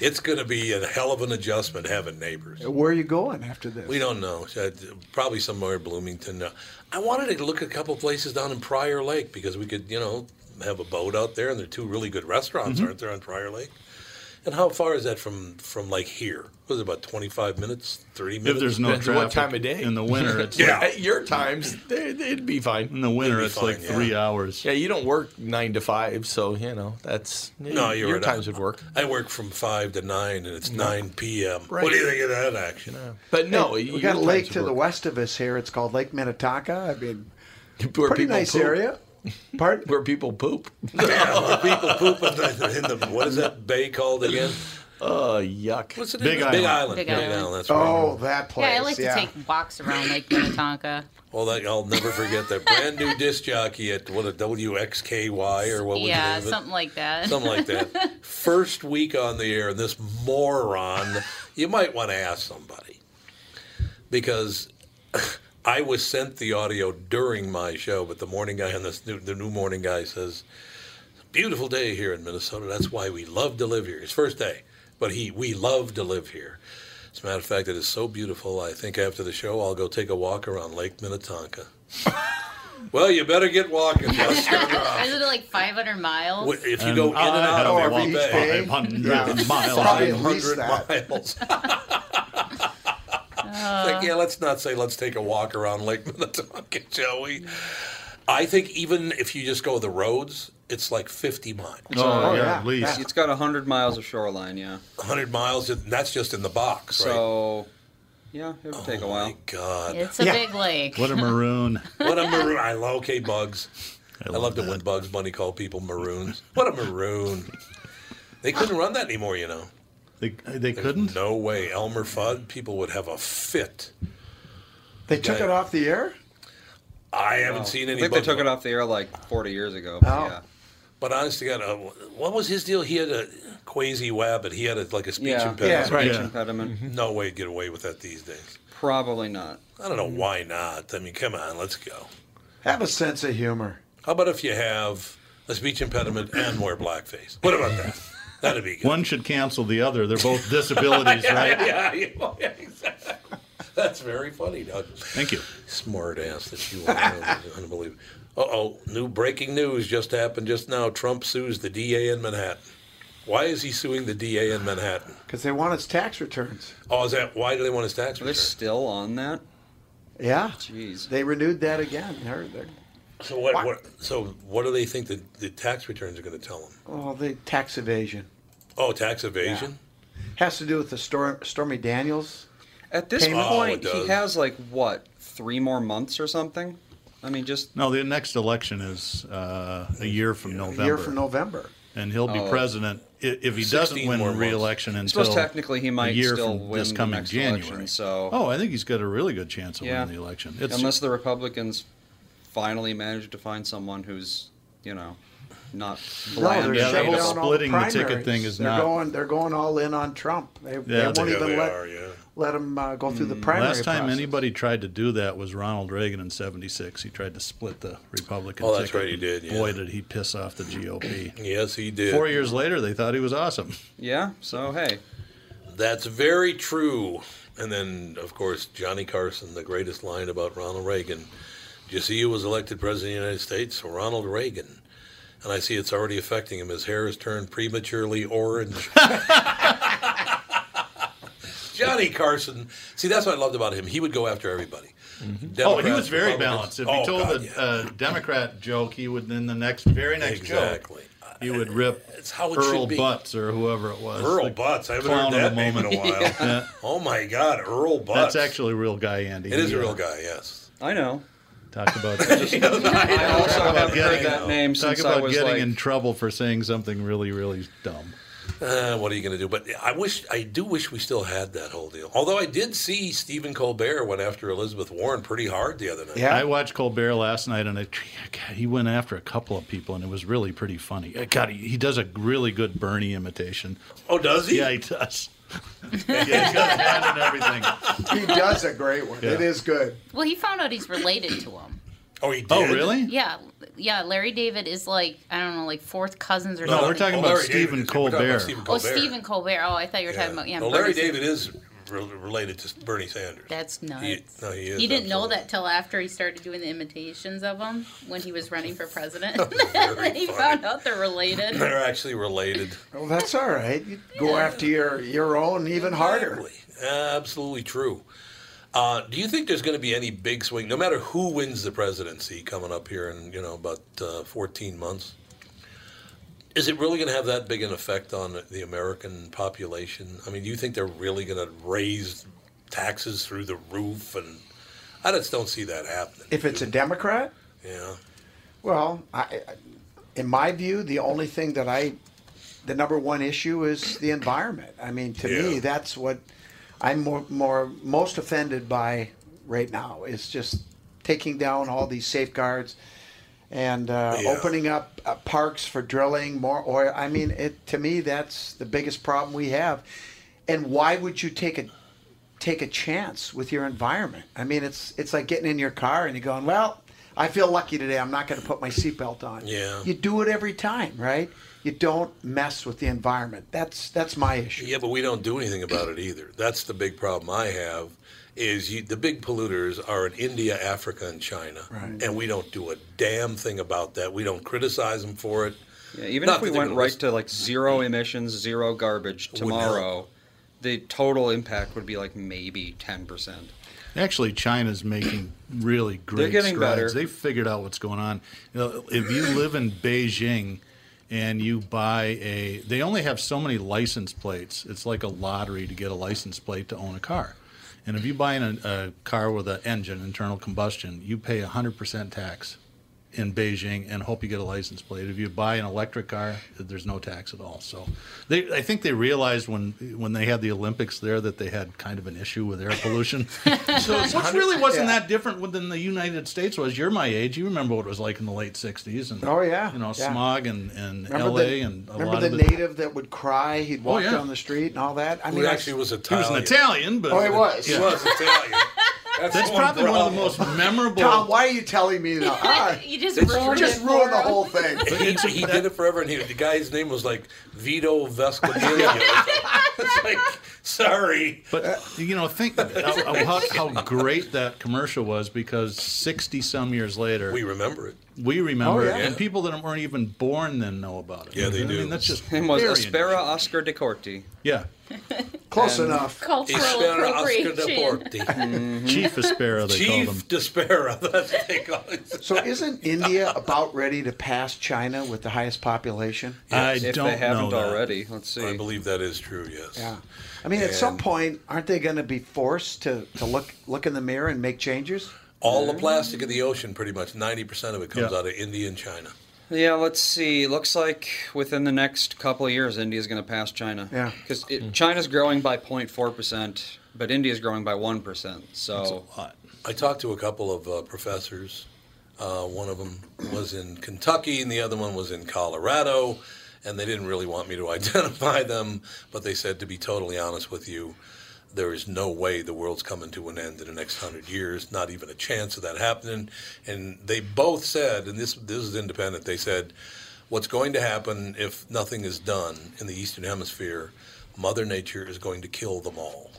it's going to be a hell of an adjustment having neighbors. Where are you going after this? We don't know. Uh, Probably somewhere in Bloomington. Uh, I wanted to look at a couple places down in Prior Lake because we could, you know, have a boat out there, and there are two really good restaurants, aren't there, on Prior Lake? And how far is that from from like here? Was it about twenty five minutes, thirty minutes? If there's no Depends traffic what time of day. in the winter, it's Yeah. like, At your times, it'd be fine. in the winter be it's like fine, yeah. three hours. Yeah, you don't work nine to five, so you know that's No, you're your right. times would work. I work from five to nine, and it's nine p.m. Right. What do you think of that action? But no, we got a lake would to the west of us here. It's called Lake Minnetonka. I mean, Where pretty nice poop. area. Pardon? where people poop. Yeah, where people poop in the, in the what is that bay called again? Oh, yuck. What's it? Big in? Big Island. Island. Big Big Island. Island. That's oh, right. Oh, that place. Yeah, I like to take walks around Lake Minnetonka. Well, that, I'll never forget that brand new disc jockey at what a WXKY or what was yeah, name of it? something like that. Something like that. First week on the air, and this moron, you might want to ask somebody. Because I was sent the audio during my show, but the morning guy and this new, the new morning guy says, beautiful day here in Minnesota. That's why we love to live here. His first day, but he we love to live here. As a matter of fact, it is so beautiful. I think after the show, I'll go take a walk around Lake Minnetonka. well, you better get walking. Isn't it like 500 miles? If you go in and I out of to every bay, 500 Yeah. miles. Probably at least 500 miles. It's like, uh. yeah, let's not say let's take a walk around Lake Minnetonka, shall we? I think even if you just go the roads, it's like 50 miles. Oh, Oh, yeah, yeah. at least. It's got 100 miles of shoreline, yeah. 100 miles, and that's just in the box, right? So, yeah, it would take a oh while. my God. It's a Yeah. big lake. What a maroon. What a maroon. I love, okay, Bugs. I, love love to that. when Bugs Bunny called people maroons. What a maroon. They couldn't run that anymore, you know. They, they couldn't? No way. Elmer Fudd, people would have a fit. They took Yeah. it off the air. I haven't seen I any. think they took it off the air like 40 years ago. But Oh. yeah. But honestly, God, uh, what was his deal? He had a Quasi Wabbit. He had a, like a speech Yeah, impediment. Yeah, speech Yeah. impediment. No way to get away with that these days. Probably not. I don't know why not. I mean, come on, let's go. Have a sense of humor. How about if you have a speech impediment and wear blackface? What about that? That'd be good. One should cancel the other. They're both disabilities, right? yeah, yeah, yeah, exactly. That's very funny, Doug. Thank you. Smart ass that you are. Unbelievable. Uh oh, new breaking news just happened just now. Trump sues the DA in Manhattan. Why is he suing the DA in Manhattan? Because they want his tax returns. Oh, is that why do they want his tax Are they return? still on that? Yeah. Jeez. They renewed that again. They're, they're, So what, what? So what do they think the, the tax returns are going to tell them? oh, the tax evasion. Oh, tax evasion. Has to do with the Storm, Stormy Daniels. At this Payment. Oh, point, it he has like what three more months or something. I mean, just No, the next election is uh, a year from November. A year from November. And he'll be Oh. president if he doesn't win more re-election I until suppose technically he might a might year still from win this the coming next January. election. So Oh, I think he's got a really good chance of Yeah. winning the election. It's, unless the Republicans finally managed to find someone who's you know not No, they're Yeah, shutting the native. down splitting the the ticket thing is they're not- Going, they're going all in on Trump. They, they Yeah, won't they- even they let, are. Yeah. let him uh, go through the primary last time process. anybody tried to do that was Ronald Reagan in '76. He tried to split the Republican Oh, that's ticket. right, he did, yeah. Boy, did he piss off the GOP. Yes, he did. Four years later, they thought he was awesome. Yeah. So hey, That's very true. And then, of course, Johnny Carson, the greatest line about Ronald Reagan. Did you see who was elected president of the United States? Ronald Reagan. And I see it's already affecting him. His hair has turned prematurely orange. Johnny Carson. See, that's what I loved about him. He would go after everybody. Oh, he was very balanced. If Oh, he told God, a yeah. uh, Democrat joke, he would then the next, very next Exactly. joke, he would rip It's how it Earl. Butz or whoever it was. Earl the Butz. I haven't clown heard of that the name in a while. Yeah. Oh my God, Earl Butz. That's actually a real guy, Andy. It is He, a real guy. Yes. I know. Talk about I also haven't heard getting- that name talk since I about was getting like. in trouble for saying something really, really dumb. Uh, what are you going to do? But I wish, I do wish we still had that whole deal. Although I did see Stephen Colbert went after Elizabeth Warren pretty hard the other night. Yeah. I watched Colbert last night, and I, God, he went after a couple of people, and it was really pretty funny. Uh, God, he, he does a really good Bernie imitation. Oh, does he? Yeah, he does. yeah, he's got a and everything. he does a great one. Yeah. It is good. Well, he found out he's related to him. Oh, he oh, did. Oh, really? Yeah, yeah. Larry David is like I don't know, like fourth cousins or No, something. No, we're talking Oh, about Stephen is- we're talking about Colbert. Stephen Oh, Stephen Colbert. Oh, I thought you were talking about yeah. Well, Larry Bernie David is re- related to Bernie Sanders. That's nuts. He, no, he is. He didn't know that till after he started doing the imitations of him when he was running for president. He funny. found out they're related. They're actually related. Well, that's all right. You go after your your own even harder. Exactly. Absolutely true. Uh, do you think there's going to be any big swing, no matter who wins the presidency coming up here in you know about uh, 14 months? Is it really going to have that big an effect on the American population? I mean, do you think they're really going to raise taxes through the roof? And I just don't see that happening. If it's a Democrat, Yeah. well, I, in my view, the only thing that I, the number one issue is the environment. I mean, to me, that's what I'm more, more most offended by right now is just taking down all these safeguards and uh, Yeah. opening up uh, parks for drilling more oil. I mean, it to me that's the biggest problem we have. And why would you take a take a chance with your environment? I mean, it's it's like getting in your car and you're going, well, I feel lucky today. I'm not going to put my seatbelt on. Yeah. You do it every time, right? You don't mess with the environment. That's that's my issue. Yeah, but we don't do anything about it either. That's the big problem I have. Is you, the big polluters are in India, Africa, and China, Right. and we don't do a damn thing about that. We don't criticize them for it. Yeah, even Not if we went right listen- to like zero emissions, zero garbage tomorrow, the total impact would be like maybe ten percent. Actually, China's making really great They're getting strides. better. They've figured out what's going on. You know, if you live in Beijing and you buy a, they only have so many license plates. It's like a lottery to get a license plate to own a car. And if you buy a, a car with an engine, internal combustion, you pay 100% tax in Beijing and hope you get a license plate. If you buy an electric car, there's no tax at all. So they, I think they realized when when they had the Olympics there that they had kind of an issue with air pollution. so it's which really wasn't yeah. that different than the United States was. You're my age. You remember what it was like in the late '60s and Oh, yeah, you know yeah. smog and, and Remember L.A. the, and a remember lot the of the. native that would cry? He'd oh, walk yeah. down the street and all that. I Who mean, I- actually was He Italian. was an Italian, but Oh, he was. He was Italian. That's, That's probably one of the most memorable. Tom, why are you telling me that? Ah, you just It's ruined just it ruined the him. whole thing. he, he did it forever, and he, the guy's name was like Vito Vescamilio. it's like, sorry. But you know, think of how, how great that commercial was because sixty some years later, We remember it. We oh, remember Oh, it, yeah. and people that weren't even born then know about it. Yeah, they I do. mean, that's just Him was very Espera Oscar de Corti. Yeah, Close And- enough. Cultural Espera Oscar appropriation. Deporti. Chief mm-hmm. Aspera they called him. Chief Despera. That's what they call it. So isn't India about ready to pass China with the highest population? I If don't they haven't know that. already, let's see. I believe that is true, yes. Yeah. I mean, at some point, aren't they going to be forced to, to look look in the mirror and make changes? All the plastic in the ocean, pretty much 90% of it comes Yeah. out of India and China. Yeah, let's see. Looks like within the next couple of years, India's going to pass China. Yeah. Because China's growing by 0.4%, but India's growing by 1%. That's So a lot. I talked to a couple of uh, professors. Uh, one of them was in Kentucky, and the other one was in Colorado. And they didn't really want me to identify them, but they said, to be totally honest with you, there is no way the world's coming to an end in the next hundred years. Not even a chance of that happening. And they both said, and this this is independent. They said, what's going to happen if nothing is done in the Eastern Hemisphere? Mother Nature is going to kill them all.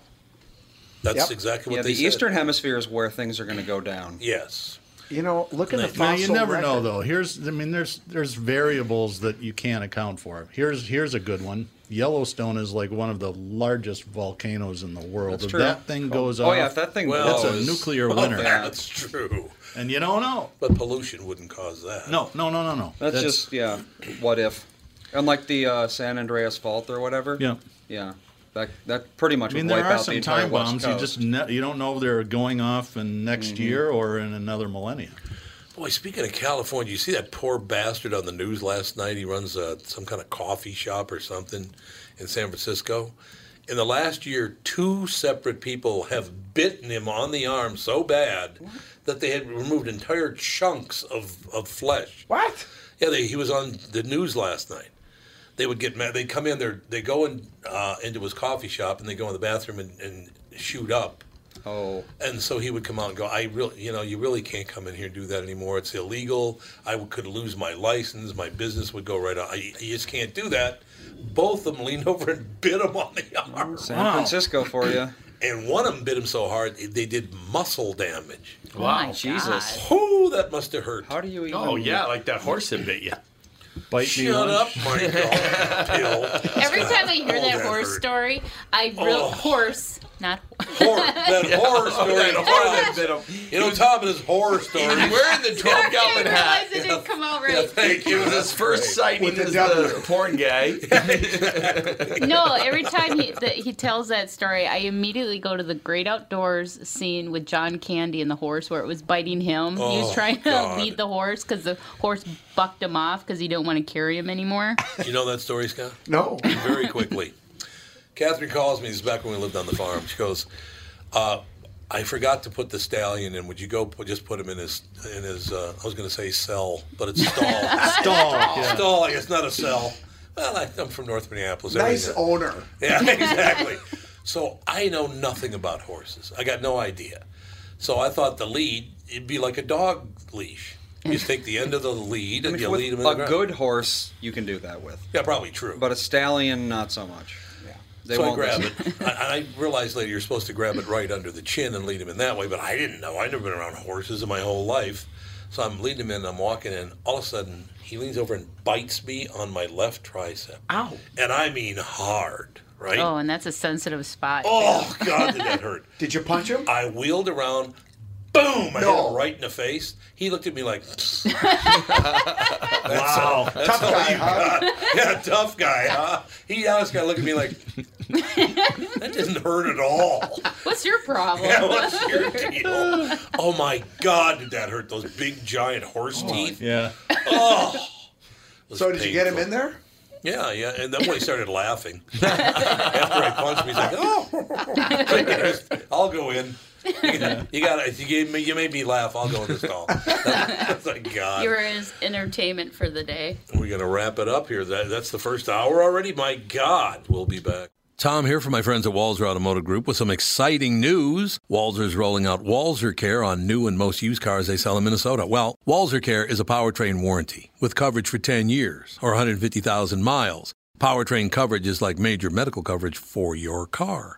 That's Yep. exactly what yeah, they the said. Eastern Hemisphere is where things are going to go down. Yes. You know, look at the Now, fossil Now you never know though. Here's I mean there's there's variables that you can't account for. Here's here's a good one. Yellowstone is like one of the largest volcanoes in the world. That's if true. that thing goes Oh, off, yeah, if that thing Well, that's a nuclear Well, winter. That's true. And you don't know. But pollution wouldn't cause that. No, no, no, no, no. That's, just, yeah, what if. Unlike the uh, San Andreas Fault or whatever. Yeah. Yeah. That, that pretty much I mean, would there wipe are out the some time bombs. You just ne- you don't know if they're going off in next Mm-hmm. year or in another millennium. Boy, speaking of California, you see that poor bastard on the news last night? He runs uh, some kind of coffee shop or something in San Francisco. In the last year, two separate people have bitten him on the arm so bad that they had removed entire chunks of, of flesh. What? Yeah, they, he was on the news last night. They would get mad. They come in there. They go in uh, into his coffee shop and they go in the bathroom and, and shoot up. Oh. And so he would come out and go, I really, you know, you really can't come in here and do that anymore. It's illegal. I could lose my license. My business would go right on. I, you just can't do that. Both of them leaned over and bit him on the arm. San Francisco for you. and one of them bit him so hard they did muscle damage. Oh my Jesus. God. Oh, that must have hurt. How do you even? Oh yeah, like that horse that bit you. Bite Shut lunch. up, Michael. Every time I hear Oh, that that horse hurt. story, I real Oh. horse, not Horror, that horror story. that horse that bit him. You know, Tom and his horror He story. was wearing the 12 I gallon didn't hat. realize it didn't come out Yeah, right. thank It you. was his first sighting With the as the porn guy. No, every time he the, he tells that story, I immediately go to the Great Outdoors scene with John Candy and the horse where it was biting him. he was Oh, trying to God. lead the horse because the horse bucked him off because he didn't want to carry him anymore. You know that story, Scott? No. Very quickly. Catherine calls me. This is back when we lived on the farm. She goes, uh, "I forgot to put the stallion in. Would you go put, just put him in his in his? Uh, I was going to say cell, but it's stall. Stall. Yeah. stall. It's not a cell. Well, I, I'm from North Minneapolis. Nice Everything- owner. Yeah, exactly. so I know nothing about horses. I got no idea. So I thought the lead it'd be like a dog leash. You just take the end of the lead I and mean, you lead him in a ground. good horse, you can do that with. Yeah, probably true. But a stallion, not so much. Yeah. They so I won't grab it. I, I realized later you're supposed to grab it right under the chin and lead him in that way, but I didn't know. I'd never been around horses in my whole life. So I'm leading him in, I'm walking in. All of a sudden, he leans over and bites me on my left tricep. Ow. And I mean hard, right? Oh, and that's a sensitive spot. Oh, God, did that hurt. Did you punch him? I wheeled around, boom! I hit him right in the face. He looked at me like, Wow. that's Tough all guy, you huh? got. Yeah, tough guy, huh? He honestly got to look at me like, that didn't hurt at all. What's your problem? Yeah, what's your deal? Oh my God, did that hurt? Those big giant horse oh, teeth. Yeah. Oh. It was So did you get him in there? Yeah, yeah. And then when he started laughing, after I punched him, he's like, "Oh, I'll go in." You got, you got You gave me. You made me laugh. I'll go in the stall. That's like God. You were his entertainment for the day. We're gonna wrap it up here. That, that's the first hour already. My God, we'll be back. Tom here from my friends at Walser Automotive Group with some exciting news. Walser's rolling out Walser Care on new and most used cars they sell in Minnesota. Well, Walser Care is a powertrain warranty with coverage for 10 years or 150,000 miles. Powertrain coverage is like major medical coverage for your car.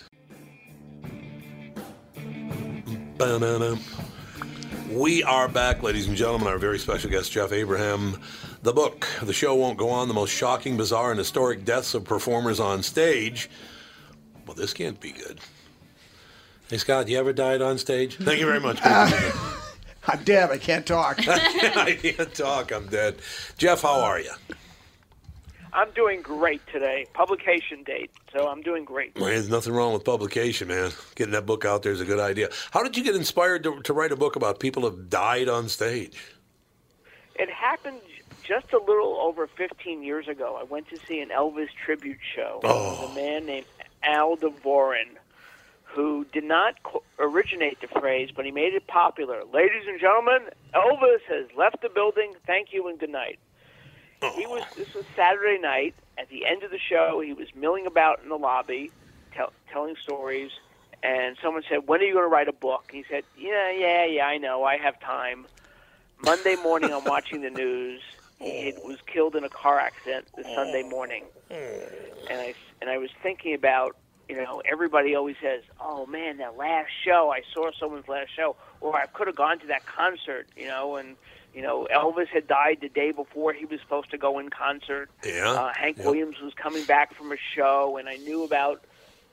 Ba-na-na. We are back, ladies and gentlemen. Our very special guest, Jeff Abraham. The book, The Show Won't Go On, the most shocking, bizarre, and historic deaths of performers on stage. Well, this can't be good. Hey, Scott, you ever died on stage? Thank you very much. I'm dead. I can't talk. I can't talk. I'm dead. Jeff, how are you? I'm doing great today. Publication date, so I'm doing great. Man, there's nothing wrong with publication, man. Getting that book out there is a good idea. How did you get inspired to, to write a book about people who have died on stage? It happened just a little over 15 years ago. I went to see an Elvis tribute show. Oh. Was a man named Al Dvorin who did not co- originate the phrase, but he made it popular. Ladies and gentlemen, Elvis has left the building. Thank you and good night. He was. Oh. This was Saturday night. At the end of the show, he was milling about in the lobby, tell, telling stories, and someone said, "When are you going to write a book?" He said, "Yeah, yeah, yeah, I know, I have time." Monday morning, I'm watching the news. He oh. was killed in a car accident the Sunday oh. morning, and I and I was thinking about you know everybody always says, "Oh man, that last show I saw someone's last show," or I could have gone to that concert, you know, and you know Elvis had died the day before he was supposed to go in concert. Yeah. Uh, Hank. Williams was coming back from a show, and I knew about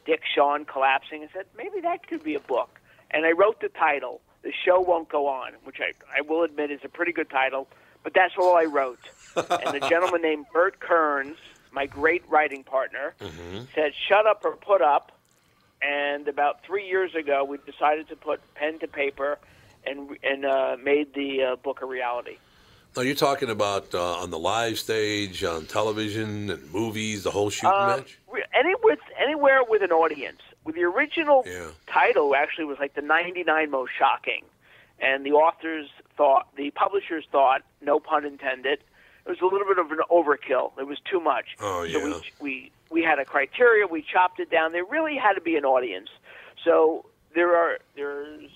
Dick Shawn collapsing. I said maybe that could be a book, and I wrote the title. The show won't go on, which I I will admit is a pretty good title, but that's all I wrote. and a gentleman named Burt Kearns, my great writing partner, said, "Shut up or put up." And about three years ago, we decided to put pen to paper and and uh, made the uh, book a reality. Now you're talking about uh, on the live stage, on television, and movies, the whole shooting Uh, match. any with anywhere with an audience. With the original Yeah. title, actually, was like the 99 most shocking, and the authors thought, the publishers thought, no pun intended, it was a little bit of an overkill. It was too much. Oh, So yeah. we we we had a criteria. We chopped it down. There really had to be an audience. So there are there's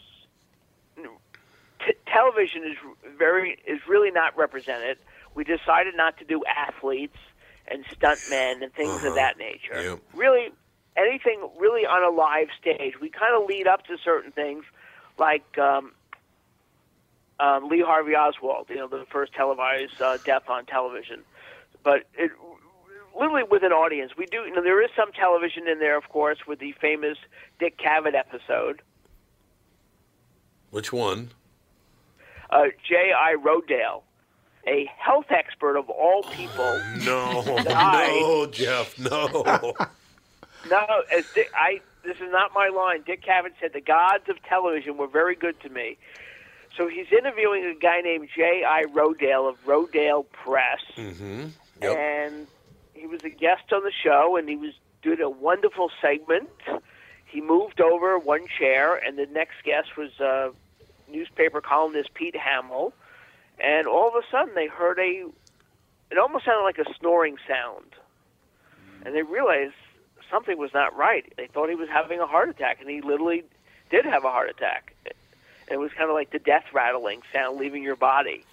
t- television is very is really not represented. We decided not to do athletes and stuntmen and things Uh-huh. of that nature. Really, anything really on a live stage. We kind of lead up to certain things, like um, um, Lee Harvey Oswald. You know, the first televised uh, death on television, but it literally with an audience. We do. You know, there is some television in there, of course, with the famous Dick Cavett episode. Which one? Uh, J.I. Rodale, a health expert of all people. No, died. no, Jeff, no. No, as Dick, I this is not my line. Dick Cavett said the gods of television were very good to me. So he's interviewing a guy named J.I. Rodale of Rodale Press, mm-hmm. and he was a guest on the show, and he was doing a wonderful segment. He moved over one chair, and the next guest was uh, newspaper columnist Pete Hamill, and all of a sudden they heard a. It almost sounded like a snoring sound, and they realized something was not right. They thought he was having a heart attack, and he literally did have a heart attack. It was kind of like the death rattling sound leaving your body,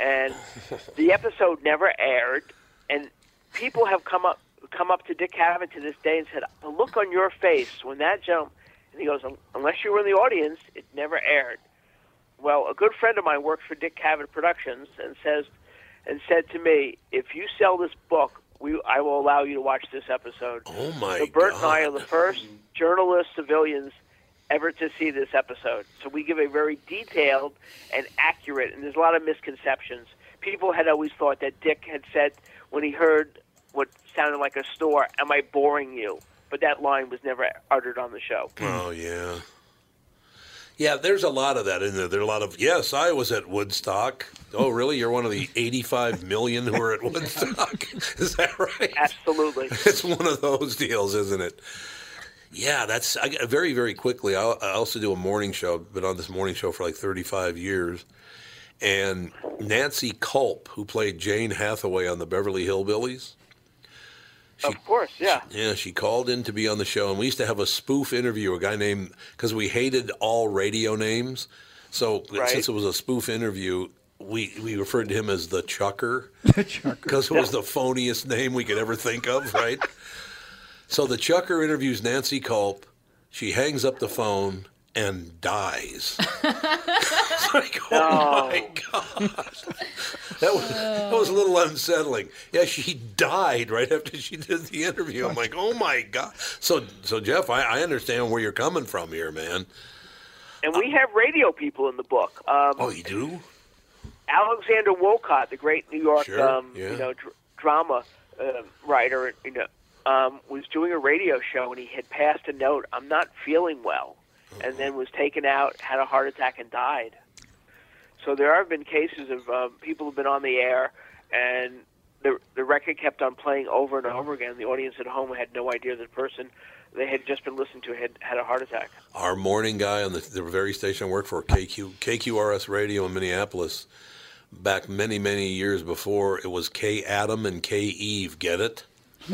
and the episode never aired. And people have come up come up to Dick Cavett to this day and said, "The look on your face when that jump," and he goes, "Unless you were in the audience, it never aired." Well, a good friend of mine works for Dick Cavett Productions and says and said to me, "If you sell this book, we I will allow you to watch this episode." Oh my so Burt and I are the first journalist civilians ever to see this episode. So we give a very detailed and accurate, and there's a lot of misconceptions. People had always thought that Dick had said when he heard what sounded like a store, "Am I boring you?" But that line was never uttered on the show. Oh yeah. Yeah, there's a lot of that in there. There are a lot of yes, I was at Woodstock. Oh, really? You're one of the 85 million who are at Woodstock. Is that right? Absolutely. It's one of those deals, isn't it? Yeah, that's I, very very quickly. I, I also do a morning show. Been on this morning show for like 35 years, and Nancy Kulp, who played Jane Hathaway on the Beverly Hillbillies. Of course, yeah. Yeah, she called in to be on the show, and we used to have a spoof interview. A guy named because we hated all radio names, so Right. since it was a spoof interview, we we referred to him as the Chucker the Chucker. because it was the phoniest name we could ever think of, right? so the Chucker interviews Nancy Kulp. She hangs up the phone and dies. It's like, oh my god, that was that was a little unsettling. Yeah, she died right after she did the interview. I'm like, oh my god. So so Jeff, I, I understand where you're coming from here, man. And we have radio people in the book. Um, Oh, you do? Alexander Woollcott, the great New York, Sure, um, yeah. you know, dr- drama uh, writer, you know, um, was doing a radio show and he had passed a note, "I'm not feeling well," and then was taken out, had a heart attack, and died. So there have been cases of um, people who've been on the air and the the record kept on playing over and over again. The audience at home had no idea that the person they had just been listening to had had a heart attack. Our morning guy on the, the very station I work for, KQ, KQRS Radio in Minneapolis, back many, many years before it was K Adam and K Eve. Get it?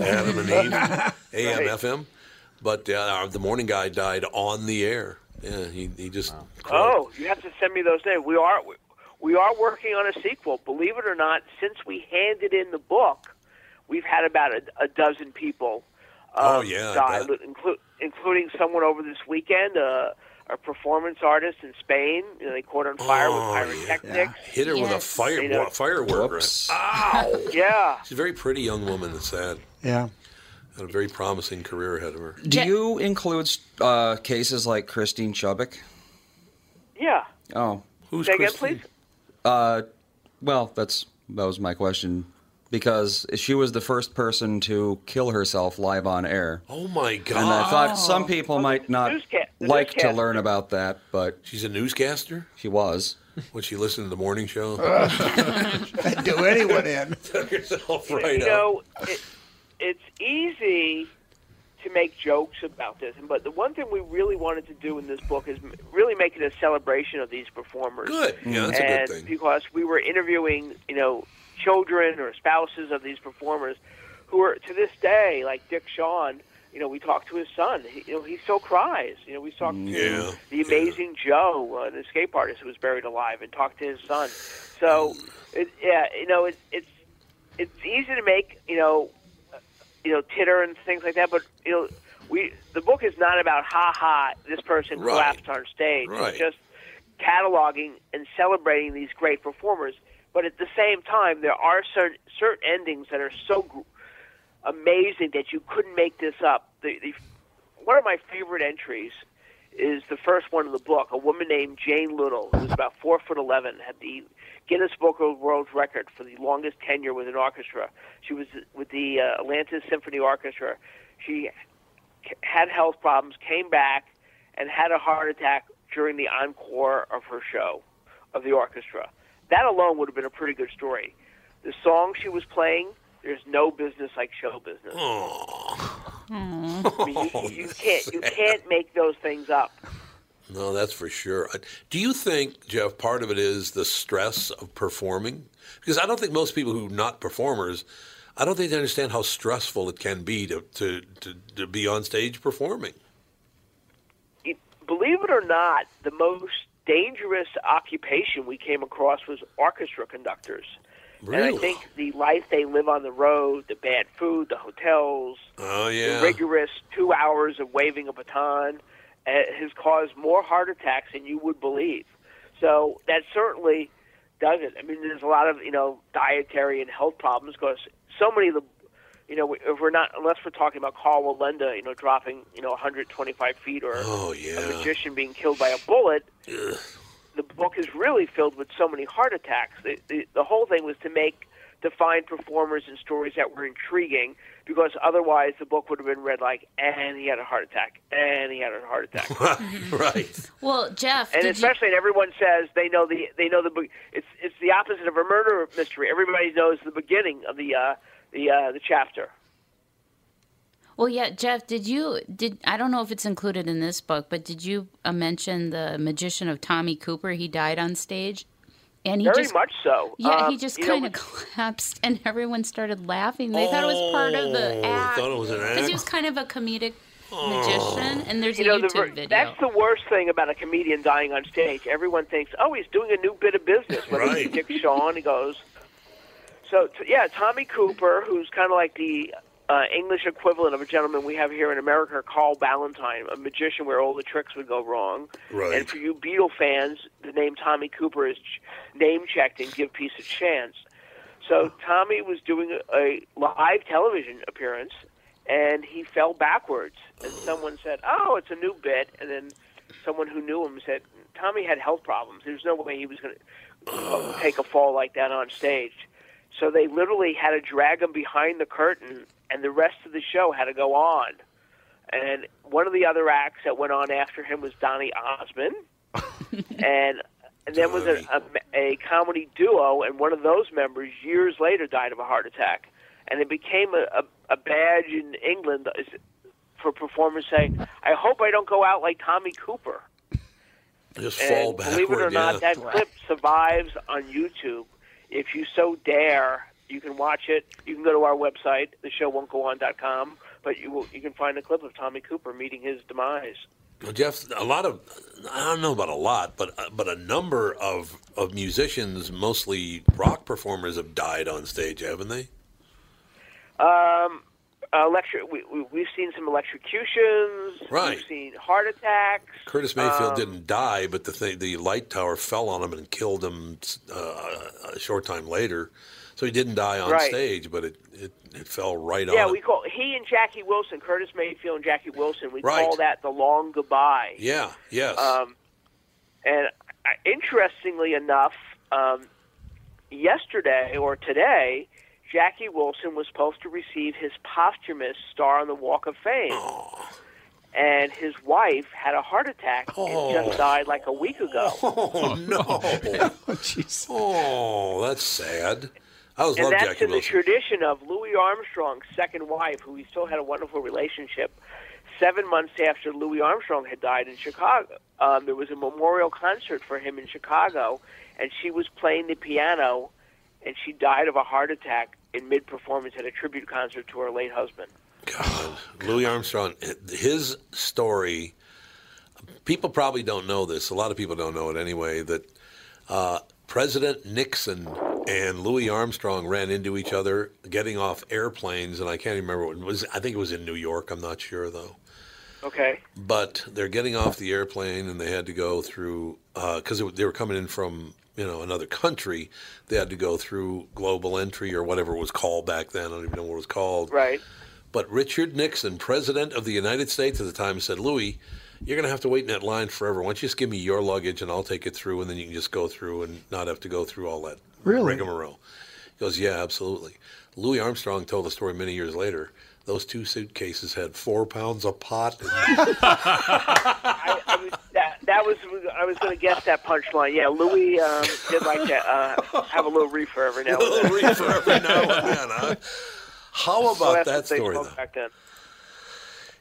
Adam and Eve, AM, Right. FM. But uh, the morning guy died on the air. Yeah, he, he just. Oh, you have to send me those names. We are we are working on a sequel. Believe it or not, since we handed in the book, we've had about a, a dozen people. Oh, um, yeah, I die, inclu- including someone over this weekend, uh, a performance artist in Spain. You know, they caught on fire Oh, with yeah. pyrotechnics. Hit her with a fire You know- firework. Whoops. Ow! Yeah. She's a very pretty young woman. It's sad. Yeah. Had a very promising career ahead of her. Do you include uh, cases like Christine Chubbuck? Yeah. Oh, Who's Say again, please. Uh, well, that's that was my question because she was the first person to kill herself live on air. Oh my God! And I thought some people might not Newsca- the like to learn about that, but she's a newscaster. She was. Would she listen to the morning show? I'd do anyone in. Took herself You- right you out. know, it, it's easy to make jokes about this, but the one thing we really wanted to do in this book is really make it a celebration of these performers. Good. Yeah, that's a good thing. Because we were interviewing, you know, children or spouses of these performers who are to this day, like Dick Shawn. You know, we talked to his son. He, you know, he still cries. You know, we talked to Yeah, the amazing Joe, uh, the escape artist who was buried alive, and talked to his son. So, it, yeah, you know, it, it's it's easy to make, you know, you know, titter and things like that. But you know, we the book is not about ha ha. This person Right. collapsed on stage. Right. It's just cataloging and celebrating these great performers. But at the same time, there are certain certain endings that are so gr- amazing that you couldn't make this up. The, the one of my favorite entries is the first one in the book. A woman named Jane Little, who was about four foot eleven, had the Guinness Book of World Record for the longest tenure with an orchestra. She was with the uh, Atlanta Symphony Orchestra. She c- had health problems, came back, and had a heart attack during the encore of her show of the orchestra. That alone would have been a pretty good story. The song she was playing, there's no business like show business. I mean, you, you can't you can't make those things up. No, that's for sure. Do you think, Jeff, part of it is the stress of performing? Because I don't think most people who are not performers, I don't think they understand how stressful it can be to, to, to, to be on stage performing. It- believe it or not, the most dangerous occupation we came across was orchestra conductors. And I think the life they live on the road, the bad food, the hotels, Oh, the yeah. rigorous two hours of waving a baton Uh, has caused more heart attacks than you would believe. So that certainly does it. I mean, there's a lot of you know dietary and health problems because so many of the you know if we're not unless we're talking about Karl Wallenda, you know, dropping you know 125 feet or Oh, a magician being killed by a bullet. The book is really filled with so many heart attacks. The, the, the whole thing was to make to find performers and stories that were intriguing because otherwise the book would have been read like, and he had a heart attack, and he had a heart attack. right. Well, Jeff, and did you, especially, and everyone says they know the they know the be- it's it's the opposite of a murder mystery. Everybody knows the beginning of the uh, the uh, the chapter. well, yeah, Jeff, did you did I don't know if it's included in this book, but did you uh, mention the magician of Tommy Cooper? He died on stage, and he Very just much so. yeah, Um, he just kind of collapsed, and everyone started laughing. They thought it was part of the Oh, act thought it was an because he was kind of a comedic magician, and there's you a know, YouTube ver- video. that's the worst thing about a comedian dying on stage. Everyone thinks, oh, he's doing a new bit of business. Whether Right. it's Dick Shawn, he goes. So t- yeah, Tommy Cooper, who's kind of like the uh, English equivalent of a gentleman we have here in America, Carl Ballantine, a magician where all the tricks would go wrong. Right. And for you Beatle fans, the name Tommy Cooper is ch- name checked and give peace a chance. So Tommy was doing a, a live television appearance, and he fell backwards. And someone said, "Oh, it's a new bit." And then someone who knew him said, "Tommy had health problems. There's no way he was going to take a fall like that on stage." So they literally had to drag him behind the curtain, and the rest of the show had to go on. And one of the other acts that went on after him was Donny Osmond, and and then was a, a, a comedy duo, and one of those members years later died of a heart attack, and it became a, a, a badge in England for performers saying, "I hope I don't go out like Tommy Cooper." Just And fall backward. believe it or not, yeah. that clip survives on YouTube. If you so dare, you can watch it. You can go to our website, theshowwon'tgoon.com, but you will, you can find a clip of Tommy Cooper meeting his demise. Well, Jeff, a lot of I don't know about a lot, but but a number of of musicians, mostly rock performers, have died on stage, haven't they? Um, electri- we, we, we've seen some electrocutions. Right. We've seen heart attacks. Curtis Mayfield Um, didn't die, but the thing, the light tower fell on him and killed him uh, a short time later. So he didn't die on Right. stage, but it, it, it fell right off. Yeah, on we him. call he and Jackie Wilson, Curtis Mayfield and Jackie Wilson. We Right. call that the long goodbye. Yeah, yes. Um, and uh, interestingly enough, um, yesterday or today, Jackie Wilson was supposed to receive his posthumous Star on the Walk of Fame. And his wife had a heart attack and just died like a week ago. Oh no! oh, that's sad. I always and that's Jackie in the tradition of Louis Armstrong's second wife, who he still had a wonderful relationship. Seven months after Louis Armstrong had died in Chicago, um, there was a memorial concert for him in Chicago, and she was playing the piano, and she died of a heart attack in mid-performance at a tribute concert to her late husband. God, Louis Armstrong, his story. People probably don't know this. A lot of people don't know it anyway. That uh, President Nixon and Louis Armstrong ran into each other getting off airplanes, and I can't remember what it was. I think it was in New York. I'm not sure though. Okay. But they're getting off the airplane, and they had to go through uh, because they were coming in from you know another country. They had to go through global entry or whatever it was called back then. I don't even know what it was called. Right. But Richard Nixon, president of the United States at the time, said, Louis, you're going to have to wait in that line forever. Why don't you just give me your luggage and I'll take it through, and then you can just go through and not have to go through all that Really? rigmarole. He goes, Yeah, absolutely. Louis Armstrong told the story many years later. Those two suitcases had four pounds of pot. I, I was, that, that was I was going to guess that punchline. Yeah, Louis um, did like to uh, have a little reefer every now and then. little reefer every now and then, huh? How about that's that they story, smoked though? Back then.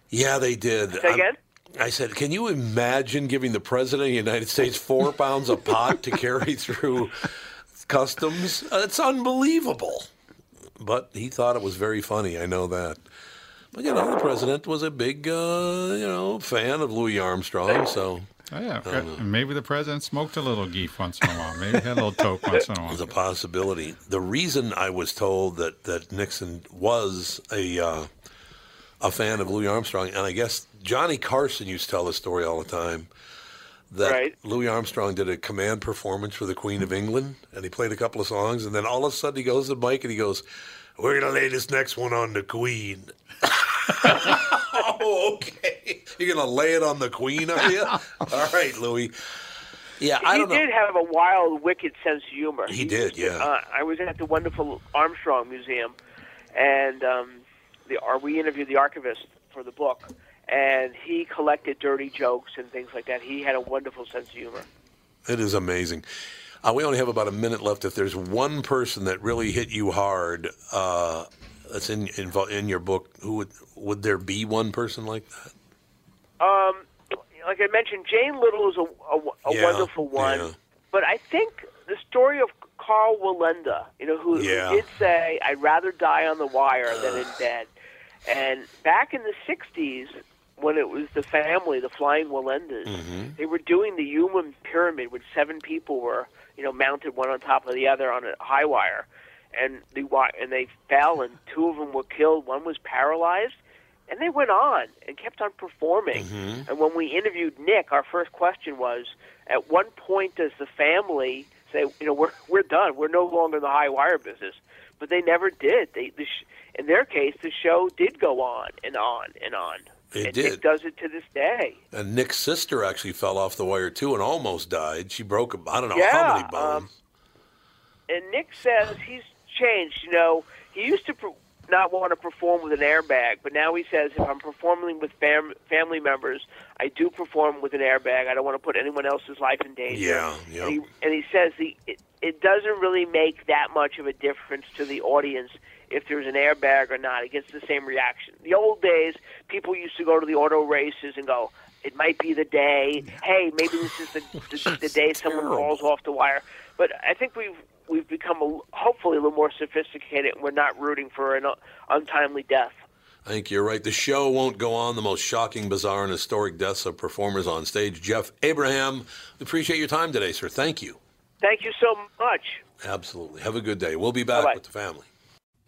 Yeah, they did. Say I'm- again? I said, can you imagine giving the president of the United States four pounds of pot to carry through customs? Uh, It's unbelievable. But he thought it was very funny. I know that. But you know, the president was a big, uh, you know, fan of Louis Armstrong. So Oh, yeah. I don't know. And maybe the president smoked a little geef once in a while. Maybe had a little toke once in a while. There's a possibility. The reason I was told that, that Nixon was a uh, a fan of Louis Armstrong, and I guess Johnny Carson used to tell the story all the time that Right. Louis Armstrong did a command performance for the Queen of England, and he played a couple of songs, and then all of a sudden he goes to the mic and he goes, "We're gonna lay this next one on the Queen." oh, okay. You're gonna lay it on the Queen, are you? all right, Louis. Yeah, I he don't know. did have a wild, wicked sense of humor. He did, yeah. Uh, I was at the wonderful Armstrong Museum, and um, the or we interviewed the archivist for the book, and he collected dirty jokes and things like that. He had a wonderful sense of humor. It is amazing. Uh, we only have about a minute left. If there's one person that really hit you hard, uh, that's in, in in your book, who would would there be one person like that? Um, like I mentioned, Jane Little is a, a, a Yeah, wonderful one, yeah. but I think the story of Karl Wallenda, you know, who, who did say, "I'd rather die on the wire than in bed," and back in the '60s, when it was the family, the Flying Wallendas, Mm-hmm. they were doing the human pyramid, which seven people were, you know, mounted one on top of the other on a high wire, and the and they fell, and two of them were killed. One was paralyzed, and they went on and kept on performing. Mm-hmm. And when we interviewed Nick, our first question was, at what point does the family say, you know, we're we're done, we're no longer in the high wire business? But they never did. They, the sh- in their case, the show did go on and on and on. It and did. Nick does it to this day. And Nick's sister actually fell off the wire too and almost died. She broke I don't know Yeah, how many bones. um, And Nick says he's changed. You know, he used to per- not want to perform with an airbag, but now he says if I'm performing with fam- family members, I do perform with an airbag. I don't want to put anyone else's life in danger. yeah, yeah. And he, and he says the it, it doesn't really make that much of a difference to the audience if there's an airbag or not. It gets the same reaction. The old days, people used to go to the auto races and go, "It might be the day. Hey, maybe this is the the, the day someone falls off the wire." But I think we've we've become a, hopefully a little more sophisticated, and we're not rooting for an uh, untimely death. I think you're right. The show won't go on. The most shocking, bizarre, and historic deaths of performers on stage. Jeff Abraham, we appreciate your time today, sir. Thank you. Thank you so much. Absolutely. Have a good day. We'll be back Bye-bye. with the family.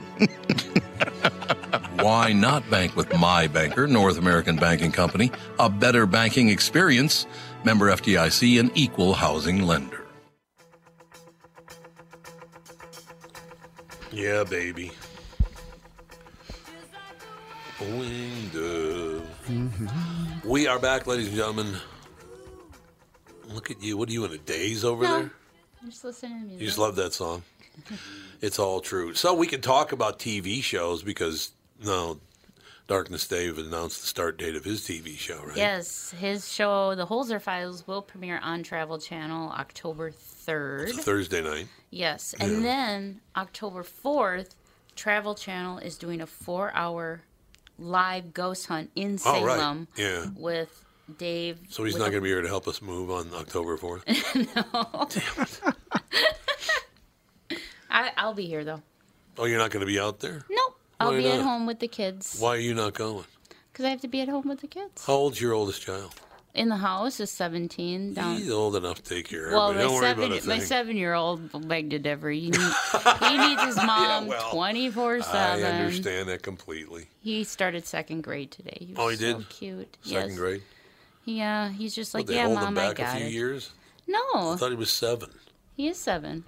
Why not bank with my banker, North American Banking Company? A better banking experience. Member FDIC, an equal housing lender. Yeah, baby. Winged dove. Mm-hmm. We are back, ladies and gentlemen. Look at you. What are you in a daze over No. there? I'm just listening to music. You just love that song. It's all true. So we can talk about TV shows because no, Darkness Dave announced the start date of his TV show, right? Yes, his show, The Holzer Files, will premiere on Travel Channel October 3rd. It's a Thursday night. Yes, and then October 4th, Travel Channel is doing a four hour live ghost hunt in Oh, right. Salem Yeah. with Dave. So he's not going to be here to help us move on October 4th? I, I'll be here though. Oh, you're not going to be out there? Nope. I'll Why be at not? home with the kids. Why are you not going? Because I have to be at home with the kids. How old's your oldest child? In the house is 17. Down. He's old enough to take care of Well, everybody. my Don't worry seven, about a my thing. seven-year-old begged to differ. He, need, he needs his mom well, twenty-four I seven. understand that completely. He started second grade today. He oh, was Oh, he so did? cute. Second yes. grade? Yeah, he's just like, they yeah, hold mom, him back I got a few it. years? No, I thought he was seven. he is seven.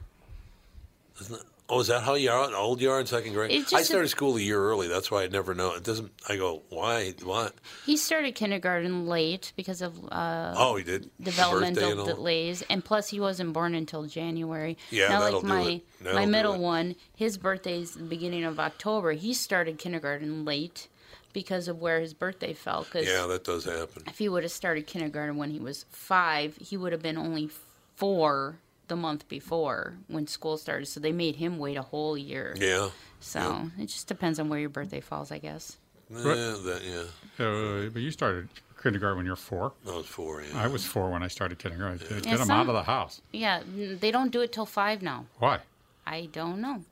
Oh, is that how you are? Old you are in second grade? I started school a year early. That's why I never know. It doesn't. I go, why? What? He started kindergarten late because of uh, Oh, he did. Birthday and developmental delays, and plus he wasn't born until January. Yeah, now, that'll like do my it. That'll my middle it. one, his birthday's the beginning of October. He started kindergarten late because of where his birthday fell. Because Yeah, that does happen. if he would have started kindergarten when he was five, he would have been only four the month before when school started. So they made him wait a whole year. Yeah. So it just depends on where your birthday falls, I guess. Yeah, that, yeah. Uh, but you started kindergarten when you're four. I was four. Yeah. I was four when I started kindergarten. Get Yeah, them some- out of the house. Yeah, they don't do it till five now. Why? I don't know.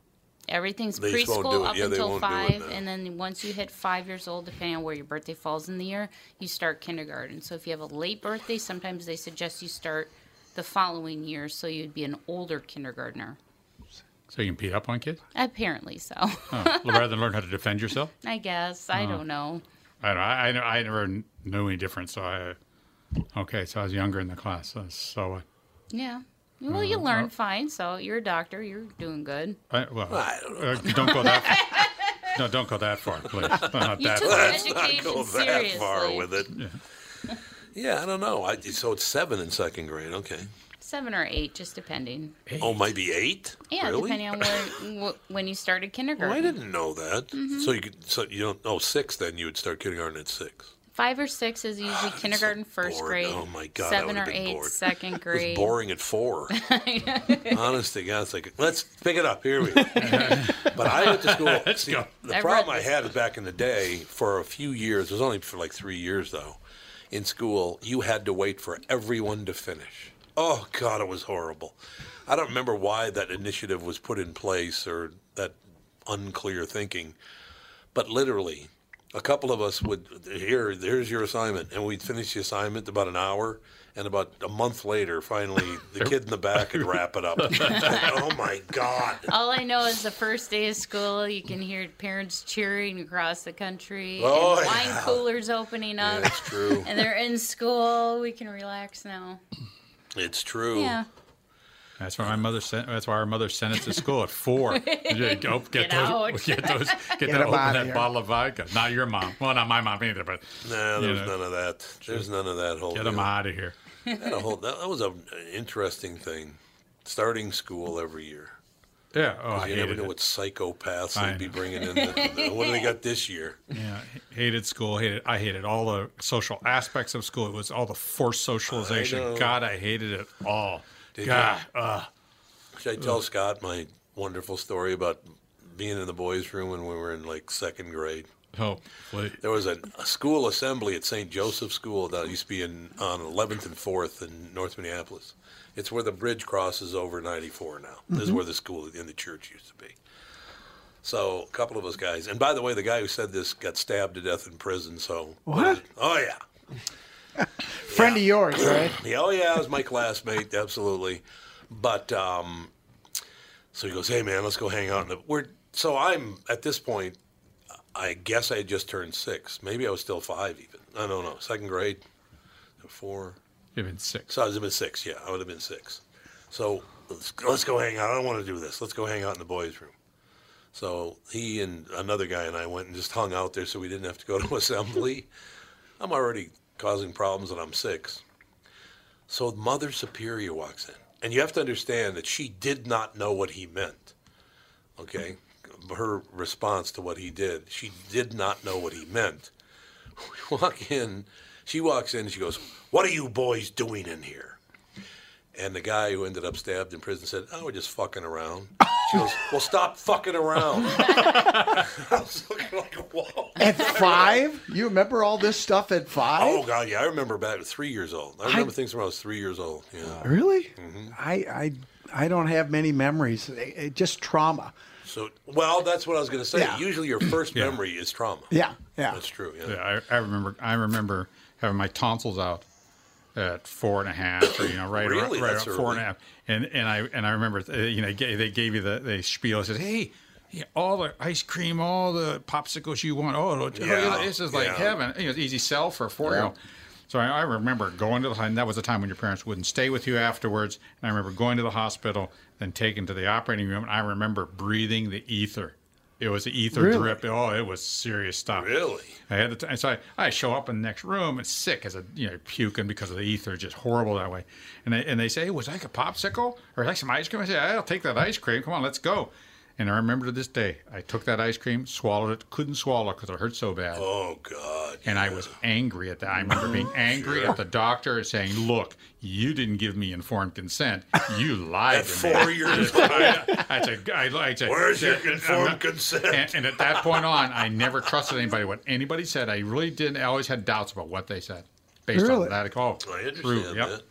Everything's They just won't do preschool up Yeah, until won't do it five, and then once you hit five years old, depending on where your birthday falls in the year, you start kindergarten. So if you have a late birthday, sometimes they suggest you start the following year, so you'd be an older kindergartner. So you can beat up on kids? Apparently so. Oh, rather than learn how to defend yourself? I guess I Oh. don't know. I don't. I, I, I never knew any different. So I. Okay, so I was younger in the class. So, so uh, Yeah. Well, you learn fine. So you're a doctor. You're doing good. I, well, uh, don't go that far. No, don't go that far, please. Not You that took far. education Go that far with it. Yeah, I don't know. I, so it's seven in second grade. Okay. Seven or eight, just depending. Oh, might be eight. Yeah, really? depending on where, wh- when you started Oh, kindergarten. I didn't know that. Mhm. So you could, so you don't. Oh, six. Then you would start kindergarten at six. Five or six is usually kindergarten, first bored. grade. Oh, my God, I Seven would've or been eight, bored. second It grade. was boring at four. Honest to God, it's like let's pick it up. Here we go. but I went to school. Let's see, go. The I've problem read I had is back in the day for a few years. It was only for like three years though. In school, you had to wait for everyone to finish. Oh God, it was horrible. I don't remember why that initiative was put in place or that unclear thinking, but literally, a couple of us would here. Here's your assignment, and we'd finish the assignment about an hour. And about a month later, finally, the kid in the back would wrap it up. Like, oh my God! All I know is the first day of school, you can hear parents cheering across the country, Oh, and wine yeah. coolers opening up. It's true. And they're in school. We can relax now. It's true. Yeah. That's why my mother sent. That's why our mother sent us to school at four. Yeah, Go get, Get those. out. Get those. Get, Get that. 'em Open that here. bottle of vodka. Not your mom. Well, not my mom either. But No, you there's know, none of that. There's none of that whole. Get them out of here. That, whole, that, that was a, an interesting thing. Starting school every year. Yeah. Oh, I you never know it. what psychopaths I they'd be bringing in. The, what do they got this year? Yeah, hated school. Hated. I hated all the social aspects of school. It was all the forced socialization. know. God, I hated it all. Did God, you? uh, Should I tell Scott my wonderful story about being in the boys' room when we were in like second grade? Oh, please. There was a, a school assembly at St. Joseph School that used to be in on 11th and 4th in North Minneapolis. It's where the bridge crosses over 94 now. This is Mhm. where the school in the church used to be. So a couple of us guys, and by the way, the guy who said this got stabbed to death in prison. So What? Oh yeah, Friend of yours, right? yeah, oh yeah, it was my classmate, absolutely. But um, so he goes, "Hey man, let's go hang out." In the, we're so I'm at this point. I guess I had just turned six. Maybe I was still five, even. I don't know. Second grade, four. You've been six. So I was have been six. Yeah, I would have been six. So let's, let's go hang out. I don't want to do this. Let's go hang out in the boys' room. So he and another guy and I went and just hung out there, so we didn't have to go to assembly. I'm already causing problems, and I'm six. So Mother Superior walks in, and you have to understand that she did not know what he meant. Okay, her response to what he did, she did not know what he meant. We walk in, she walks in, and she goes, "What are you boys doing in here?" And the guy who ended up stabbed in prison said, "Oh, we're just fucking around." She goes, "Well, stop fucking around." I was looking like, "Whoa." At five? You remember all this stuff at five? Oh God, yeah, I remember back at three years old. I remember things when I was three years old. Yeah. Really? Mm-hmm. I, I I don't have many memories. It- it- just trauma. So, well, that's what I was going to say. Yeah. Usually, your first Yeah. memory is trauma. Yeah, yeah. That's true. Yeah. Yeah, I, I remember. I remember having my tonsils out at four and a half, or you know, right, Really? right, That's around four and a early. half. And and I and I remember, uh, you know, they gave you the the spiel. It says, "Hey, yeah, all the ice cream, all the popsicles you want. Oh, look, Yeah, this is like yeah. heaven. You know, it's easy sell for a four year old." So I, I remember going to the and that was the time when your parents wouldn't stay with you afterwards. And I remember going to the hospital, then taken to the operating room. And I remember breathing the ether. It was the ether Really? drip. Oh, it was serious stuff. Really? I had the t- and so I, I show up in the next room and sick as a you know puking because of the ether, just horrible that way. And they and they say, was that like a popsicle or like some ice cream? I say, I'll take that ice cream. Come on, let's go. And I remember to this day, I took that ice cream, swallowed it, couldn't swallow because it hurt so bad. Oh God. And I was angry at that. I remember being angry at the doctor saying, "Look, you didn't give me informed consent. You lied At to four me." years I, I, said, I, I said, Where's your informed not- consent? And, and at that point on, I never trusted anybody. What anybody said, I really didn't. I always had doubts about what they said, based Really? on that. Oh, I understand true. Yep. that.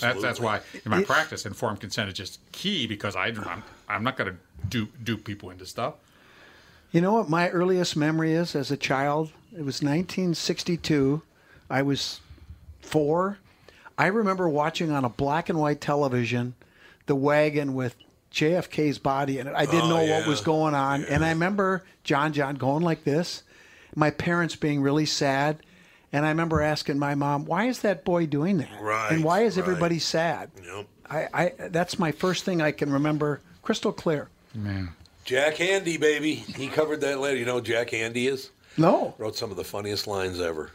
That's, that's why in my practice, informed consent is just key because I, I'm, I'm not going to dupe, dupe people into stuff. You know what my earliest memory is as a child? It was 1962. I was four. I remember watching on a black and white television the wagon with JFK's body in it. I didn't Oh, know what was going on. And I remember John John going like this, my parents being really sad. And I remember asking my mom, why is that boy doing that? Right, And why is right. everybody sad? Yep. I, I that's my first thing I can remember crystal clear. Man. Jack Handey, baby. He covered that later. You know who Jack Handey is? No. Wrote some of the funniest lines ever.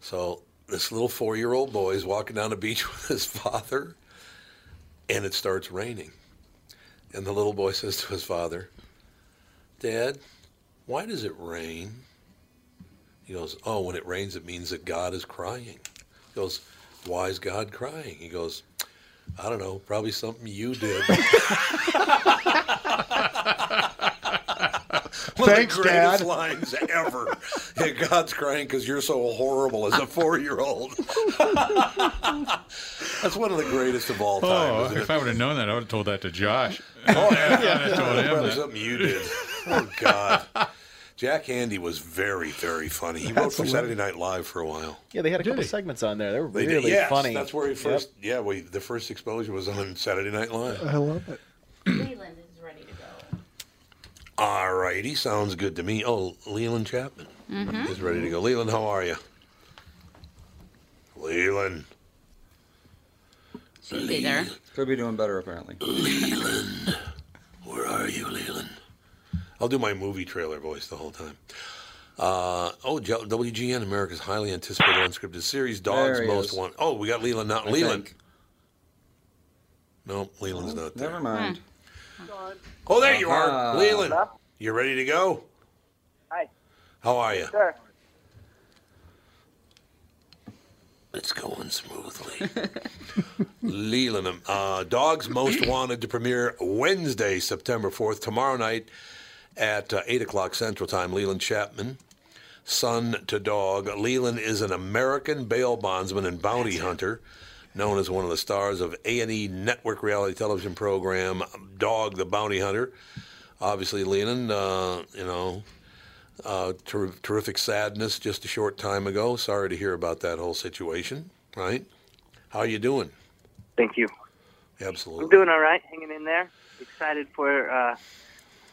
So this little four-year-old boy is walking down the beach with his father, and it starts raining. And the little boy says to his father, "Dad, why does it rain?" He goes, "Oh, when it rains, it means that God is crying." He goes, "Why is God crying?" He goes, "I don't know, probably something you did." One Thanks, of the greatest Dad. lines ever. Yeah, God's crying because you're so horrible as a four-year-old. That's one of the greatest of all oh, time. Oh, isn't it? if I would have known that, I would have told that to Josh. Oh, yeah. I told him Probably that. something you did. Oh, God. Jack Handey was very, very funny. He wrote for Saturday Night Live for a while. Yeah, they had a couple segments on there. They were They really yes, funny. That's where he Yep. first, yeah, we, the first exposure was on Saturday Night Live. I love it. Leland is ready to go. All righty, sounds good to me. Oh, Leland Chapman Mhm. is ready to go. Leland, how are you? Leland. Should be there. Could be doing better, apparently. Leland. Where are you, Leland? I'll do my movie trailer voice the whole time. Uh, oh, WGN, America's highly anticipated unscripted series, Dogs Most is. Wanted. Oh, we got Leland now. I Leland. think. No, Leland's not there. Never mind. Oh, there you are. Uh-huh. Leland, you ready to go? Hi. How are you? Sir. It's going smoothly. Leland, uh, Dogs Most Wanted to premiere Wednesday, September 4th, tomorrow night at uh, 8 o'clock Central Time. Leland Chapman, son to dog. Leland is an American bail bondsman and bounty hunter, known as one of the stars of A&E network reality television program Dog the Bounty Hunter. Obviously, Leland, uh, you know, uh, ter- terrific sadness just a short time ago. Sorry to hear about that whole situation. Right? How are you doing? Thank you. Absolutely. I'm doing all right, hanging in there. Excited for uh,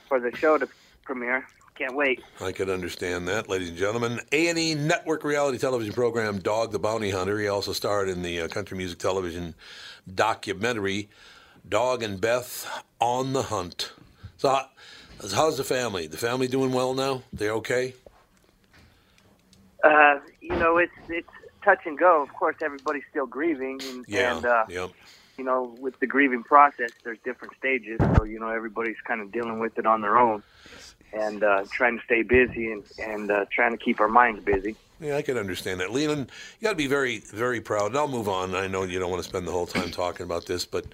for the show to premiere. Can't wait. I could understand that, ladies and gentlemen. A&E network reality television program Dog the Bounty Hunter. He also starred in the uh, country music television documentary Dog and Beth on the Hunt. So, how- how's the family? The family doing well now? They okay? Uh, you know, it's it's touch and go. Of course, everybody's still grieving, and, Yeah. and uh, yep. You know, with the grieving process, there's different stages. So you know, everybody's kind of dealing with it on their own, and uh, trying to stay busy and and uh, trying to keep our minds busy. Yeah, I can understand that. Leland, you got to be very, very proud. And I'll move on. I know you don't want to spend the whole time talking about this, but,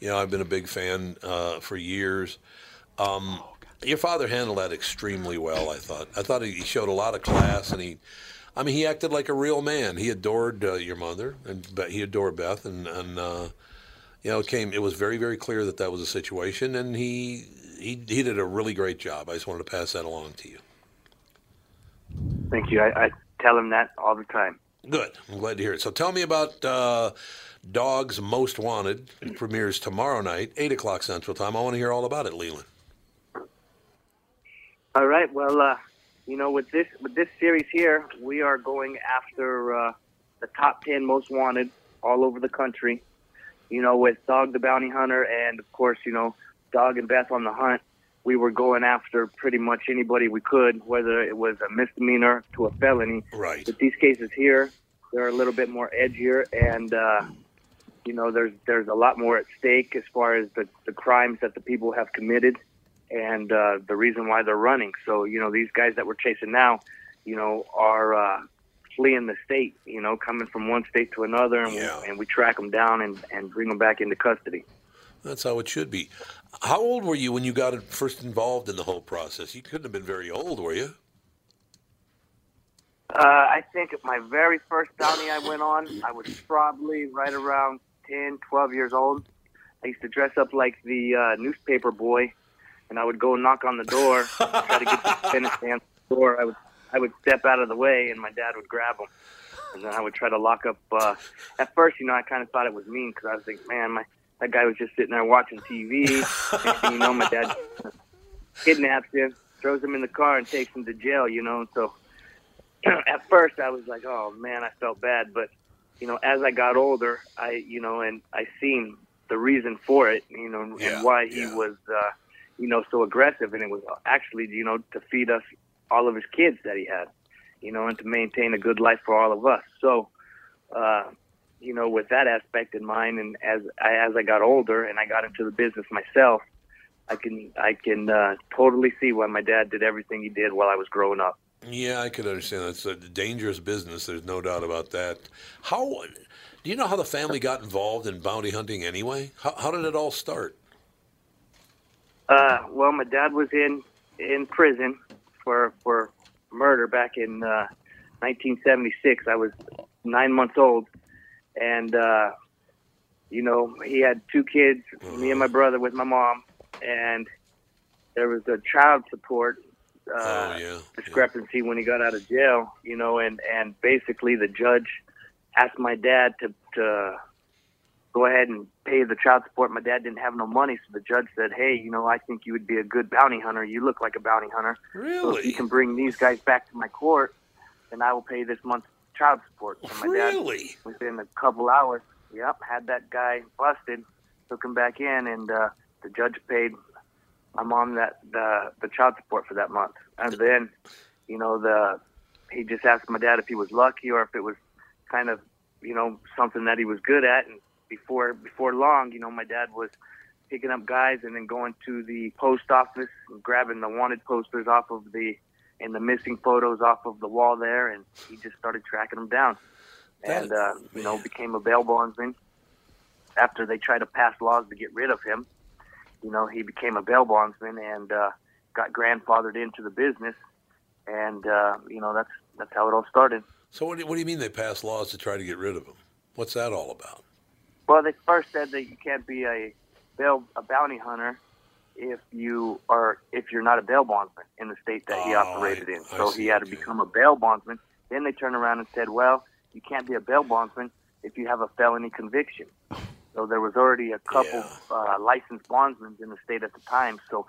you know, I've been a big fan uh, for years. Um, your father handled that extremely well, I thought. I thought he showed a lot of class, and he, I mean, he acted like a real man. He adored uh, your mother, and Be- he adored Beth, and, and uh, you know, it came. It was very, very clear that that was a situation, and he, he, he did a really great job. I just wanted to pass that along to you. Thank you. I, I tell him that all the time. Good. I'm glad to hear it. So tell me about uh, Dogs Most Wanted. It premieres tomorrow night, 8 o'clock Central Time. I want to hear all about it, Leland. All right. Well, uh, you know, with this with this series here, we are going after uh, the top ten most wanted all over the country. You know, with Dog the Bounty Hunter, and of course, you know, Dog and Beth on the Hunt. We were going after pretty much anybody we could, whether it was a misdemeanor to a felony. Right. But these cases here, they're a little bit more edgier, and uh, you know, there's there's a lot more at stake as far as the the crimes that the people have committed and uh, the reason why they're running. So, you know, these guys that we're chasing now, you know, are uh, fleeing the state, you know, coming from one state to another, and, we, and we track them down and, and bring them back into custody. That's how it should be. How old were you when you got first involved in the whole process? You couldn't have been very old, were you? Uh, I think my very first bounty I went on, I was probably right around 10, 12 years old. I used to dress up like the uh, newspaper boy, and I would go knock on the door, try to get the answer the door. I would, I would step out of the way, and my dad would grab him, and then I would try to lock up. Uh, at first, you know, I kind of thought it was mean because I was thinking, man, my that guy was just sitting there watching TV. Next thing you know, my dad kidnaps him, throws him in the car, and takes him to jail. You know, and so at first I was like, oh man, I felt bad, but you know, as I got older, I you know, and I seen the reason for it, you know, Yeah, and why he was, uh, you know, so aggressive, and it was actually, you know, to feed us all of his kids that he had, you know, and to maintain a good life for all of us. So uh, you know, with that aspect in mind, and as I, as I got older and I got into the business myself, I can I can uh, totally see why my dad did everything he did while I was growing up. Yeah, I could understand. It's a dangerous business. There's no doubt about that. How do you know how the family got involved in bounty hunting anyway? How, how did it all start? Uh, well, my dad was in in prison for for murder back in uh, 1976. I was nine months old, and uh, you know he had two kids, me and my brother with my mom, and there was a child support uh, discrepancy when he got out of jail. You know, and and basically the judge asked my dad to to go ahead and pay the child support. My dad didn't have no money, so the judge said, "Hey, you know, I think you would be a good bounty hunter. You look like a bounty hunter. So if you can bring these guys back to my court, then I will pay this month's child support." So my Really? dad, within a couple hours, yep, had that guy busted, took him back in, and uh, the judge paid my mom that the the child support for that month. And then, you know, the he just asked my dad if he was lucky or if it was kind of, you know, something that he was good at. And before before long, you know, my dad was picking up guys and then going to the post office and grabbing the wanted posters off of the and the missing photos off of the wall there, and he just started tracking them down. And uh, you know, became a bail bondsman. After they tried to pass laws to get rid of him, you know, he became a bail bondsman and uh, got grandfathered into the business. And uh, you know, that's that's how it all started. So what do, what do you mean they passed laws to try to get rid of him? What's that all about? Well, they first said that you can't be a bail a bounty hunter if you are if you're not a bail bondsman in the state that he operated in. So he had to become a bail bondsman. Then they turned around and said, well, you can't be a bail bondsman if you have a felony conviction. So there was already a couple uh, licensed bondsmen in the state at the time. So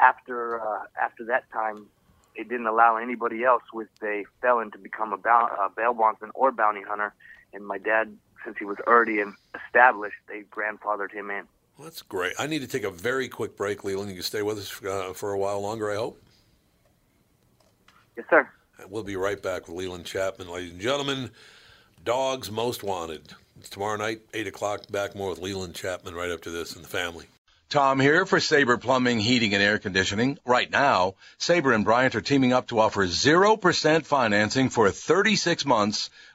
after uh, after that time, it didn't allow anybody else with a felon to become a, bou- a bail bondsman or bounty hunter. And my dad, since he was already in, established, they grandfathered him in. Well, that's great. I need to take a very quick break, Leland. You can stay with us uh, for a while longer, I hope. Yes, sir. We'll be right back with Leland Chapman, ladies and gentlemen. Dogs Most Wanted. It's tomorrow night, 8 o'clock. Back more with Leland Chapman right after this and the family. Tom here for Sabre Plumbing, Heating, and Air Conditioning. Right now, Sabre and Bryant are teaming up to offer 0% financing for 36 months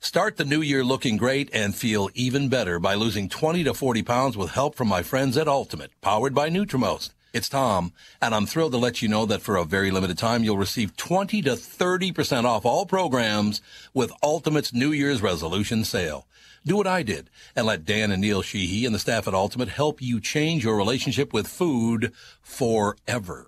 Start the new year looking great and feel even better by losing 20 to 40 pounds with help from my friends at Ultimate, powered by Nutrimost. It's Tom, and I'm thrilled to let you know that for a very limited time, you'll receive 20 to 30% off all programs with Ultimate's New Year's resolution sale. Do what I did and let Dan and Neil Sheehy and the staff at Ultimate help you change your relationship with food forever.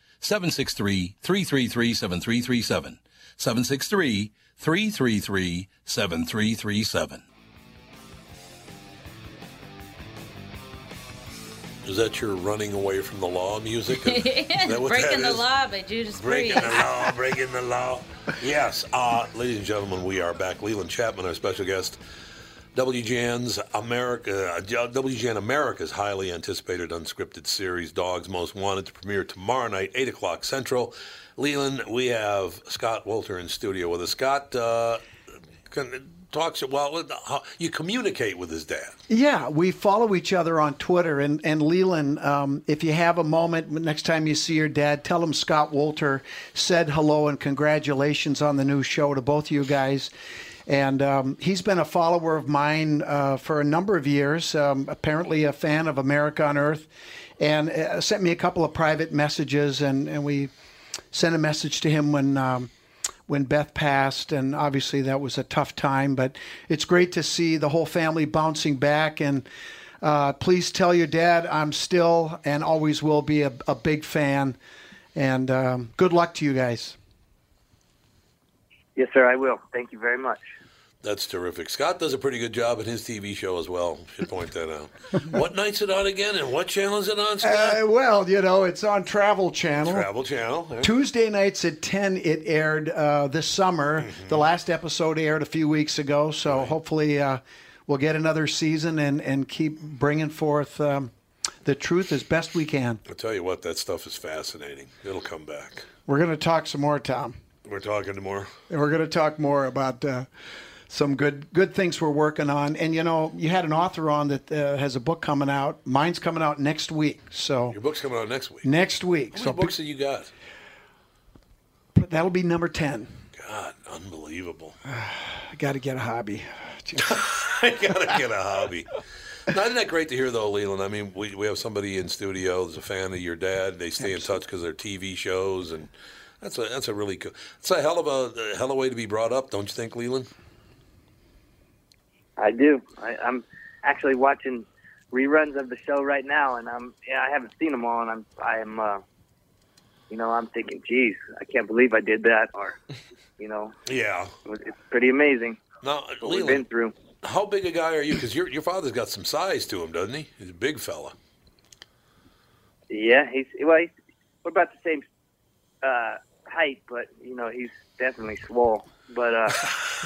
763-333-7337. 763-333-7337. Is that your running away from the law music? Is that what Breaking the is? Law by Judas Breaking Priest. the law, breaking the law. Yes, uh, ladies and gentlemen, we are back. Leland Chapman, our special guest. WGN's America, WGN America's highly anticipated unscripted series, Dogs Most Wanted, to premiere tomorrow night, 8 o'clock Central. Leland, we have Scott Wolter in studio with us. Scott uh, can, talks, well, you communicate with his dad. Yeah, we follow each other on Twitter. And, and Leland, um, if you have a moment next time you see your dad, tell him Scott Wolter said hello and congratulations on the new show to both of you guys. And um, he's been a follower of mine uh, for a number of years, um, apparently a fan of America Unearthed, and uh, sent me a couple of private messages. And, and we sent a message to him when. Um, when Beth passed, and obviously that was a tough time, but it's great to see the whole family bouncing back. And uh, please tell your dad I'm still and always will be a, a big fan. And um, good luck to you guys. Yes, sir, I will. Thank you very much. That's terrific. Scott does a pretty good job at his TV show as well. Should point that out. what night's it on again, and what channel is it on, Scott? Uh, well, you know, it's on Travel Channel. Travel Channel. yeah. Tuesday nights at 10, it aired uh, this summer. Mm-hmm. The last episode aired a few weeks ago, so hopefully uh, we'll get another season and, and keep bringing forth um, the truth as best we can. I'll tell you what, that stuff is fascinating. It'll come back. We're going to talk some more, Tom. We're talking more. And we're going to talk more about uh, some good good things we're working on. And you know, you had an author on that uh, has a book coming out. Mine's coming out next week. So Your book's coming out next week. next week. How so books have you got? that'll be number ten. God, unbelievable. I got to get a hobby. I gotta get a hobby. Now, isn't that great to hear, though, Leland? I mean, we, we have somebody in studio that's a fan of your dad. They stay in touch because they're TV shows, and that's a that's a really cool. It's a hell of a, a hell of a way to be brought up, don't you think, Leland? I do. I, I'm actually watching reruns of the show right now, and I'm yeah, I haven't seen them all, and I'm I'm uh, you know I'm thinking, geez, I can't believe I did that, or you know, Yeah. it it's pretty amazing Now, what we've been through. how big a guy are you? Because your your father's got some size to him, doesn't he? He's a big fella. Yeah, he's well, he's, we're about the same uh, height, but you know he's definitely swole. But uh,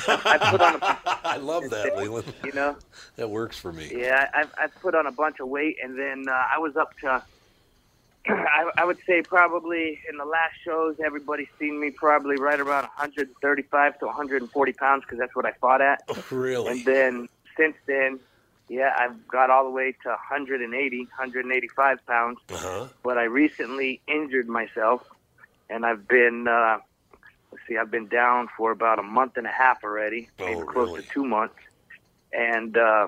I put on a I love that, Leland. you know. That works for me. Yeah, I, I put on a bunch of weight, and then uh, I was up to, I, I would say probably in the last shows, everybody's seen me probably right around 135 to 140 pounds because that's what I fought at. Really? And then since then, yeah, I've got all the way to 180, 185 pounds. Uh-huh. But I recently injured myself, and I've been, uh, let's see, I've been down for about a month and a half already, maybe close to two months and uh,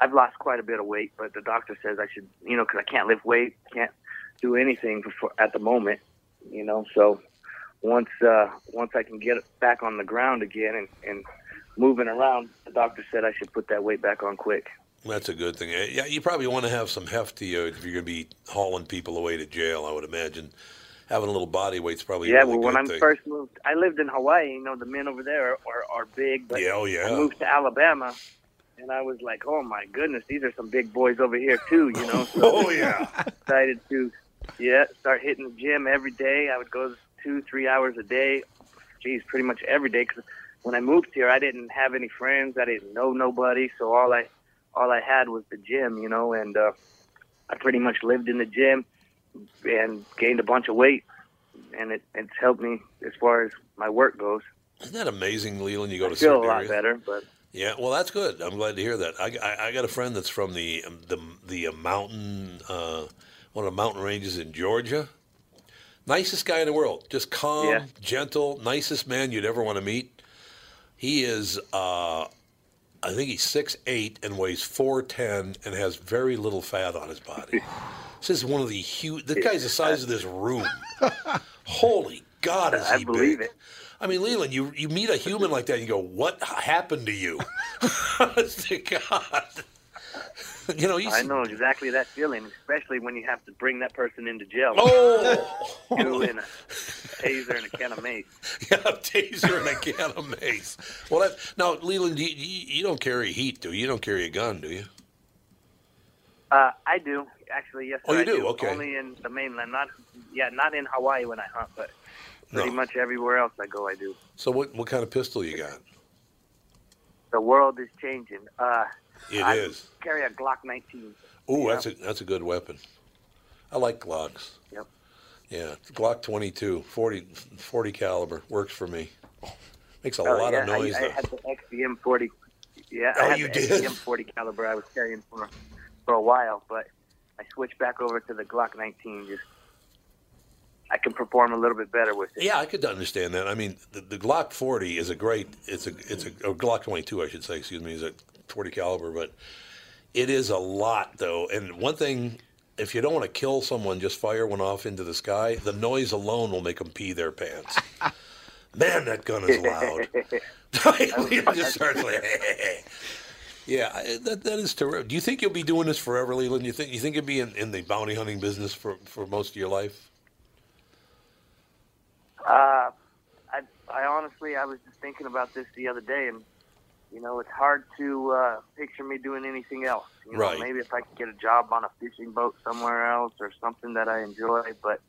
I've lost quite a bit of weight. But the doctor says I should, you know, because I can't lift weight, can't do anything at the moment, you know. So once uh, once I can get back on the ground again and, and moving around, the doctor said I should put that weight back on quick. That's a good thing. Yeah, you probably want to have some heft to you if you're going to be hauling people away to jail. I would imagine having a little body weight's probably yeah, really well, when I first moved, I lived in Hawaii. You know, the men over there are, are, are big, but Yeah, oh, yeah. I moved to Alabama, and I was like, oh my goodness, these are some big boys over here too. You know, so Oh, yeah. decided to, yeah, start hitting the gym every day. I would go two, three hours a day. Geez, pretty much every day. Because when I moved here, I didn't have any friends. I didn't know nobody. So all I, all I had was the gym. You know, and uh, I pretty much lived in the gym and gained a bunch of weight, and it, it's helped me as far as my work goes. Isn't that amazing, Leland? You go to I feel a lot better, but Yeah, well, that's good. I'm glad to hear that. I, I, I got a friend that's from the um, the the uh, mountain uh, one of the mountain ranges in Georgia. Nicest guy in the world, just calm, Yeah. gentle, nicest man you'd ever want to meet. He is, uh, I think he's six eight and weighs four ten and has very little fat on his body. this is one of the huge. This guy's the size of this room. Holy God, is I he believe big? it. I mean, Leland, you you meet a human like that, and you go, "What happened to you?" Honest to God, you know, you I know exactly that feeling, especially when you have to bring that person into jail. Oh! you and a taser and a can of mace. Yeah, a taser and a can of mace. Well, that, now, Leland, you, you don't carry heat, do you? You don't carry a gun, do you? Uh, I do actually. Yes, Oh, you I do? Okay. Only in the mainland, not yeah, not in Hawaii when I hunt, but pretty No. much everywhere else I go, I do. So, what what kind of pistol you got? The world is changing. Uh, It I is. carry a Glock 19. Ooh, that's a that's a good weapon. I like Glocks. Yep. Yeah, Glock 22, 40, 40 caliber works for me. Makes a Oh, lot yeah, of noise I, I had the XDM 40. Yeah, Oh, I had you the did? XDM 40 caliber I was carrying for for a while, but I switched back over to the Glock 19. Just I can perform a little bit better with it. Yeah, I could understand that. I mean, the, the Glock 40 is a great. It's a it's a or Glock 22, I should say. Excuse me, is a 40 caliber, but it is a lot though. And one thing, if you don't want to kill someone, just fire one off into the sky. The noise alone will make them pee their pants. Man, that gun is loud. Just starts like, yeah, I- that that is terrific. Do you think you'll be doing this forever, Leland? You think you think you'll be in, in the bounty hunting business for, for most of your life? Uh, I, I honestly, I was just thinking about this the other day, and you know, it's hard to uh, picture me doing anything else. You know, Right. Maybe if I could get a job on a fishing boat somewhere else or something that I enjoy, but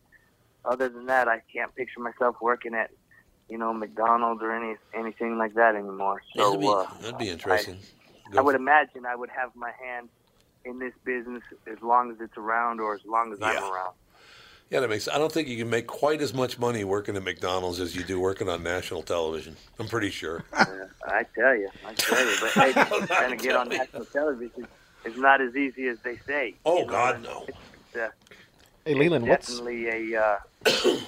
other than that, I can't picture myself working at, you know, McDonald's or any anything like that anymore. So that'd, be, uh, that'd be interesting. I would imagine I would have my hand in this business as long as it's around or as long as I'm around. Yeah, that makes. I don't think you can make quite as much money working at McDonald's as you do working on national television. I'm pretty sure. Uh, I tell you, I tell you. But hey, trying to get on national television is not as easy as they say. Oh You know, God, no. It's, uh, Hey, Leland, what's definitely a. Uh,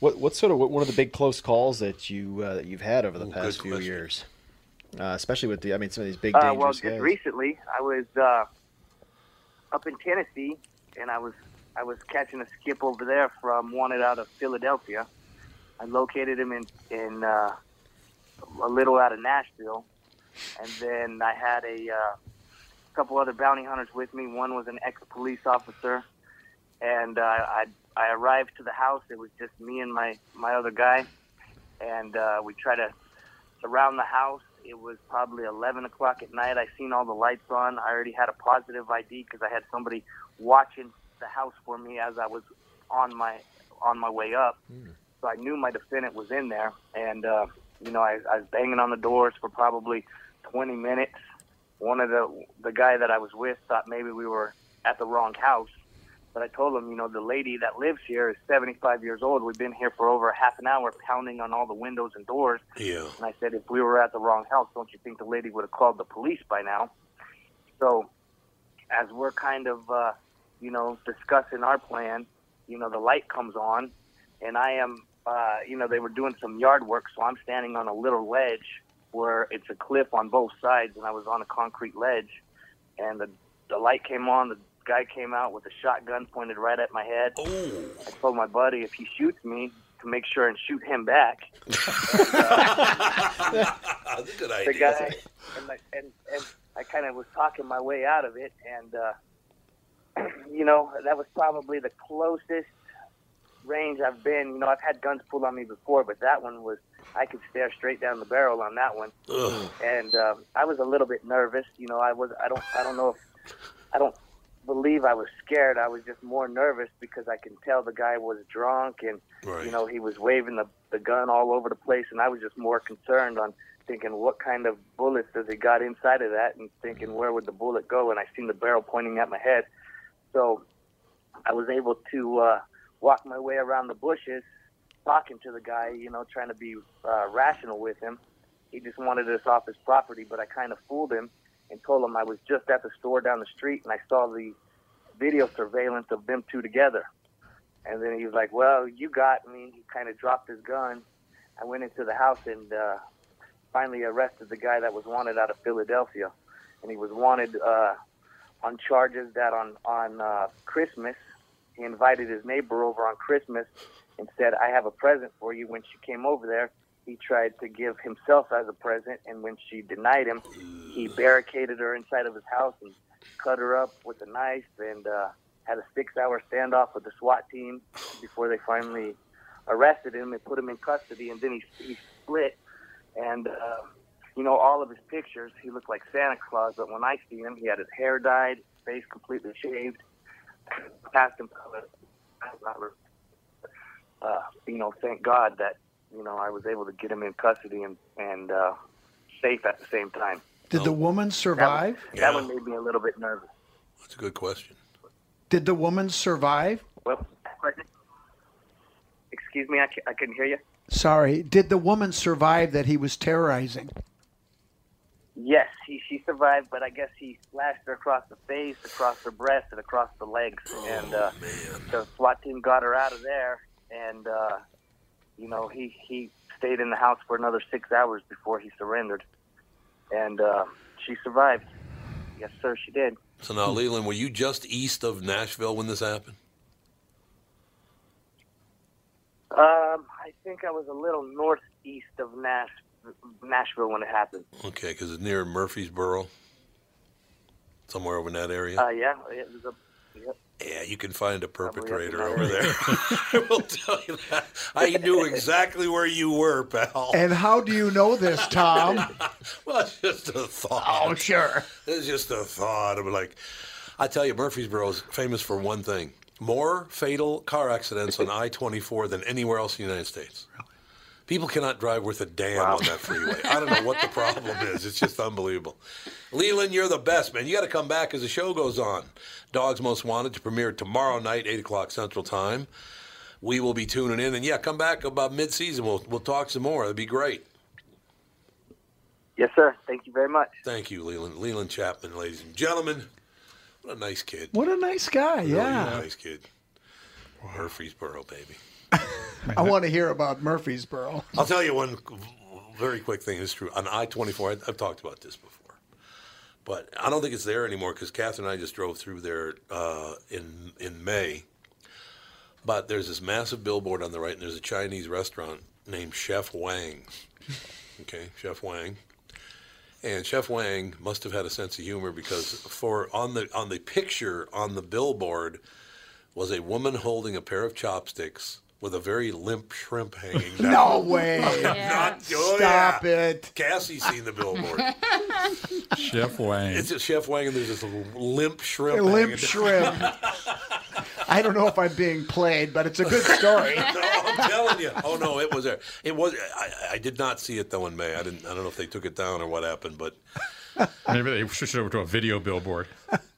what what's sort of one of the big close calls that you uh, that you've had over the Ooh, past few question. years, uh, especially with the I mean some of these big uh, dangerous well, guys. just recently, I was uh, up in Tennessee, and I was I was catching a skip over there from wanted out of Philadelphia. I located him in in uh, a little out of Nashville, and then I had a uh, couple other bounty hunters with me. One was an ex police officer, and uh, I I arrived to the house. It was just me and my my other guy, and uh, we tried to surround the house. It was probably 11 o'clock at night. I seen all the lights on. I already had a positive ID because I had somebody watching the house for me as I was on my on my way up. So I knew my defendant was in there, and uh, you know I, I was banging on the doors for probably 20 minutes. One of the the guy that I was with thought maybe we were at the wrong house, but I told him, you know, the lady that lives here is 75 years old. We've been here for over a half an hour pounding on all the windows and doors. Yeah. And I said, if we were at the wrong house, don't you think the lady would have called the police by now? So, as we're kind of, uh, you know, discussing our plan, you know, the light comes on, and I am, uh, you know, they were doing some yard work, so I'm standing on a little ledge where it's a cliff on both sides, and I was on a concrete ledge, and the the light came on. The guy came out with a shotgun pointed right at my head. I told my buddy if he shoots me to make sure and shoot him back. That's a good idea. the guy and, I- and and I kind of was talking my way out of it, and uh, you know that was probably the closest range I've been. You know, I've had guns pulled on me before, but that one was I could stare straight down the barrel on that one, Ugh. and um, I was a little bit nervous. You know, I was I don't I don't know if I don't believe I was scared. I was just more nervous because I can tell the guy was drunk and you know he was waving the the gun all over the place, and I was just more concerned on thinking what kind of bullets does he got inside of that, and thinking where would the bullet go, and I seen the barrel pointing at my head, so I was able to uh, walk my way around the bushes, talking to the guy, you know, trying to be uh, rational with him. He just wanted us off his property, but I kind of fooled him and told him I was just at the store down the street and I saw the video surveillance of them two together. And then he was like, "Well, you got me." He kind of dropped his gun. I went into the house and uh, finally arrested the guy that was wanted out of Philadelphia, and he was wanted uh, on charges that on on uh, Christmas he invited his neighbor over on Christmas and said, "I have a present for you." When she came over there, he tried to give himself as a present, and when she denied him, he barricaded her inside of his house and cut her up with a knife and uh, had a six-hour standoff with the SWAT team before they finally arrested him and put him in custody. And then he he split, and uh, you know all of his pictures, he looked like Santa Claus. But when I seen him, he had his hair dyed, face completely shaved, passed him. Uh, you know, thank God that you know I was able to get him in custody and and uh, safe at the same time. Did the woman survive? That one made me a little bit nervous. That's a good question. Did the woman survive? Well, excuse me, I, ca- I couldn't hear you. Sorry. Did the woman survive that he was terrorizing? Yes, he, she survived, but I guess he slashed her across the face, across her breast, and across the legs. and uh, the SWAT team got her out of there. and uh, you know he he stayed in the house for another six hours before he surrendered, and uh, she survived. Yes, sir, she did. So now, Leland, were you just east of Nashville when this happened? Um, I think I was a little northeast of Nash, Nashville when it happened. Okay, because it's near Murfreesboro, somewhere over in that area. Uh, yeah, it was a. Yep. Yeah, you can find a perpetrator over there. I will tell you that. I knew exactly where you were, pal. And how do you know this, Tom? well, it's just a thought. Oh, sure. It's just a thought. I'm like, I tell you, Murfreesboro is famous for one thing: more fatal car accidents on I-24 than anywhere else in the United States. People cannot drive worth a damn on that freeway. I don't know what the problem is. It's just unbelievable. Leland, you're the best, man. You got to come back as the show goes on. Dogs Most Wanted to premiere tomorrow night, 8 o'clock Central Time. We will be tuning in. And yeah, come back about mid-season. We'll, we'll talk some more. That'd be great. Yes, sir. Thank you very much. Thank you, Leland. Leland Chapman, ladies and gentlemen. What a nice kid. What a nice guy. Really Yeah. nice kid. Murfreesboro, baby. I want to hear about Murfreesboro. I'll tell you one very quick thing. It's true. On I 24, I've talked about this before, but I don't think it's there anymore because Catherine and I just drove through there uh, in, in May. But there's this massive billboard on the right, and there's a Chinese restaurant named Chef Wang. Okay, Chef Wang. And Chef Wang must have had a sense of humor because for on the on the picture on the billboard was a woman holding a pair of chopsticks with a very limp shrimp hanging down. No way. Not- oh, Stop yeah. it. Cassie's seen the billboard. Chef Wang. It's a Chef Wang, and there's this little limp shrimp. A limp shrimp. I don't know if I'm being played, but it's a good story. no, I'm telling you. Oh no, it was there. It was. I, I did not see it though in May. I didn't. I don't know if they took it down or what happened, but Maybe they switched it over to a video billboard.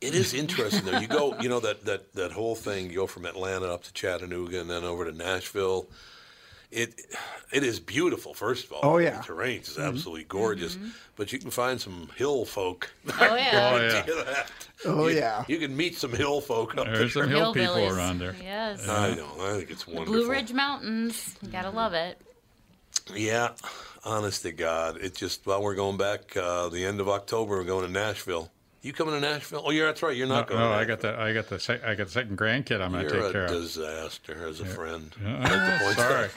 It is interesting though. You go, you know that that that whole thing. You go from Atlanta up to Chattanooga and then over to Nashville. It it is beautiful. First of all, Oh, yeah. the terrain is Mhm. absolutely gorgeous. Mm-hmm. But you can find some hill folk. Oh, yeah. Oh, yeah. You. Oh, You- yeah. You can meet some hill folk up There's there. There's some hill people around there. Yes. I know. I think it's The wonderful. Blue Ridge Mountains. You gotta love it. Yeah, honest to God, it just well, we're going back uh, the end of October. We're going to Nashville. You coming to Nashville? Oh, yeah, that's right. You're No, not going. no, to I got the I got the sec- I got the second grandkid I'm going to take care of. You're a disaster as a friend. Yeah. Like the point Sorry.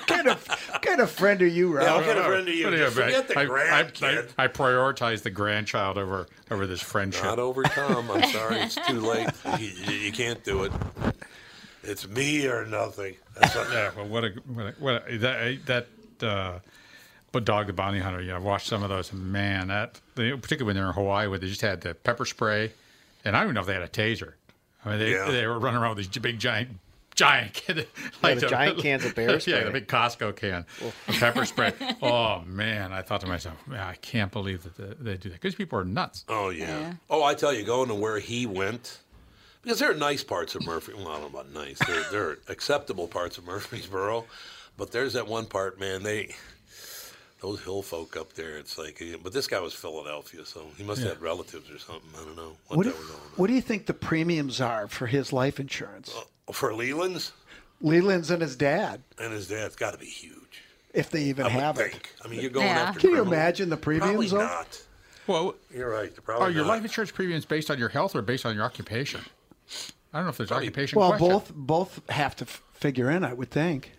kind of kind of friend are you, Yeah, what kind of friend are you? What Just forget the I, I, grandkid. I, I prioritize the grandchild over over this friendship. Not over Tom. I'm sorry, it's too late. You, you- you can't do it. It's me or nothing. That's what, yeah, well, what a what, a, what a, that that uh, but dog the bounty hunter. Yeah, I've watched some of those. Man, that they, particularly when they're in Hawaii, where they just had the pepper spray, and I don't even know if they had a taser. I mean, they Yeah. they were running around with these big giant. Giant, kid, the giant cans of bear yeah, spray. the big Costco can, of pepper spray. Oh man, I thought to myself, man, I can't believe that they, they do that because people are nuts. Oh yeah. Oh, I tell you, going to where he went, because there are nice parts of Murphy. Well, I don't know about nice. There, there are acceptable parts of Murfreesboro, but there's that one part, man. They those hill folk up there. It's like, eh, but this guy was Philadelphia, so he must Yeah. have had relatives or something. I don't know what, What do, that was on. what do you think the premiums are for his life insurance? Uh, for Leland's Leland's and his dad, and his dad's got to be huge. if they even I would have think. it. I mean, you're going after. Can you imagine the premiums? Probably though? not. Well, You're right. They're your not. life insurance premiums based on your health or based on your occupation? I don't know if there's occupation. Well, question. both both have to f- figure in, I would think.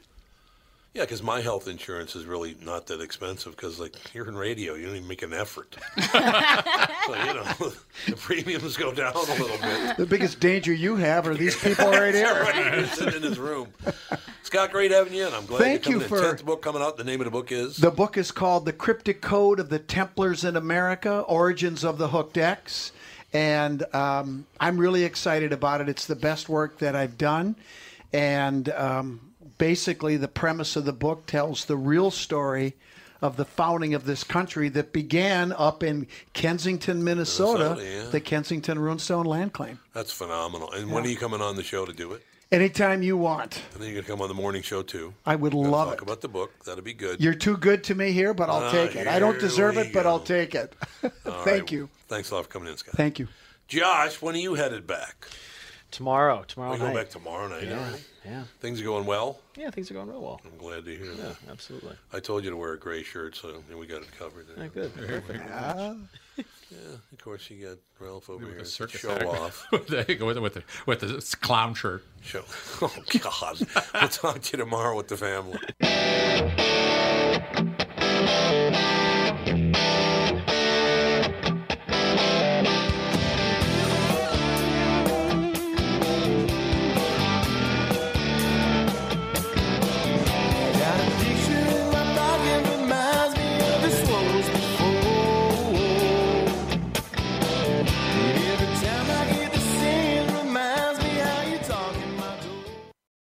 Yeah, because my health insurance is really not that expensive because, like, you're in radio, you don't even make an effort. so, you know, the premiums go down a little bit. The biggest danger you have are these people right here. right, sitting in this room. Scott, great having you in. I'm glad Thank you're coming in. for- Tenth book coming out. The name of the book is The book is called The Cryptic Code of the Templars in America Origins of the Hooked X. And um, I'm really excited about it. It's the best work that I've done. And um, basically, the premise of the book tells the real story of the founding of this country that began up in Kensington, Minnesota, Minnesota, yeah. the Kensington Runestone Land Claim. That's phenomenal. And when are you coming on the show to do it? Anytime you want. And then you're gonna come on the morning show too. I would Gotta love talk it. about the book. That'd be good. You're too good to me here, but I'll Ah, take it. I don't deserve we it, but I'll take it. Thank right. you. Thanks a lot for coming in, Scott. Thank you. Josh, when are you headed back? Tomorrow, tomorrow We night. go back tomorrow night. Yeah, all right? Yeah. Things are going well. Yeah, things are going real well. I'm glad to hear Yeah, that. absolutely. I told you to wear a gray shirt, so we got it covered. There. Yeah, good. Perfect. Yeah, of course you got Ralph over With here. the show act. off. there you go with, with the with the clown shirt. Show. Oh God! we'll talk to you tomorrow with the family.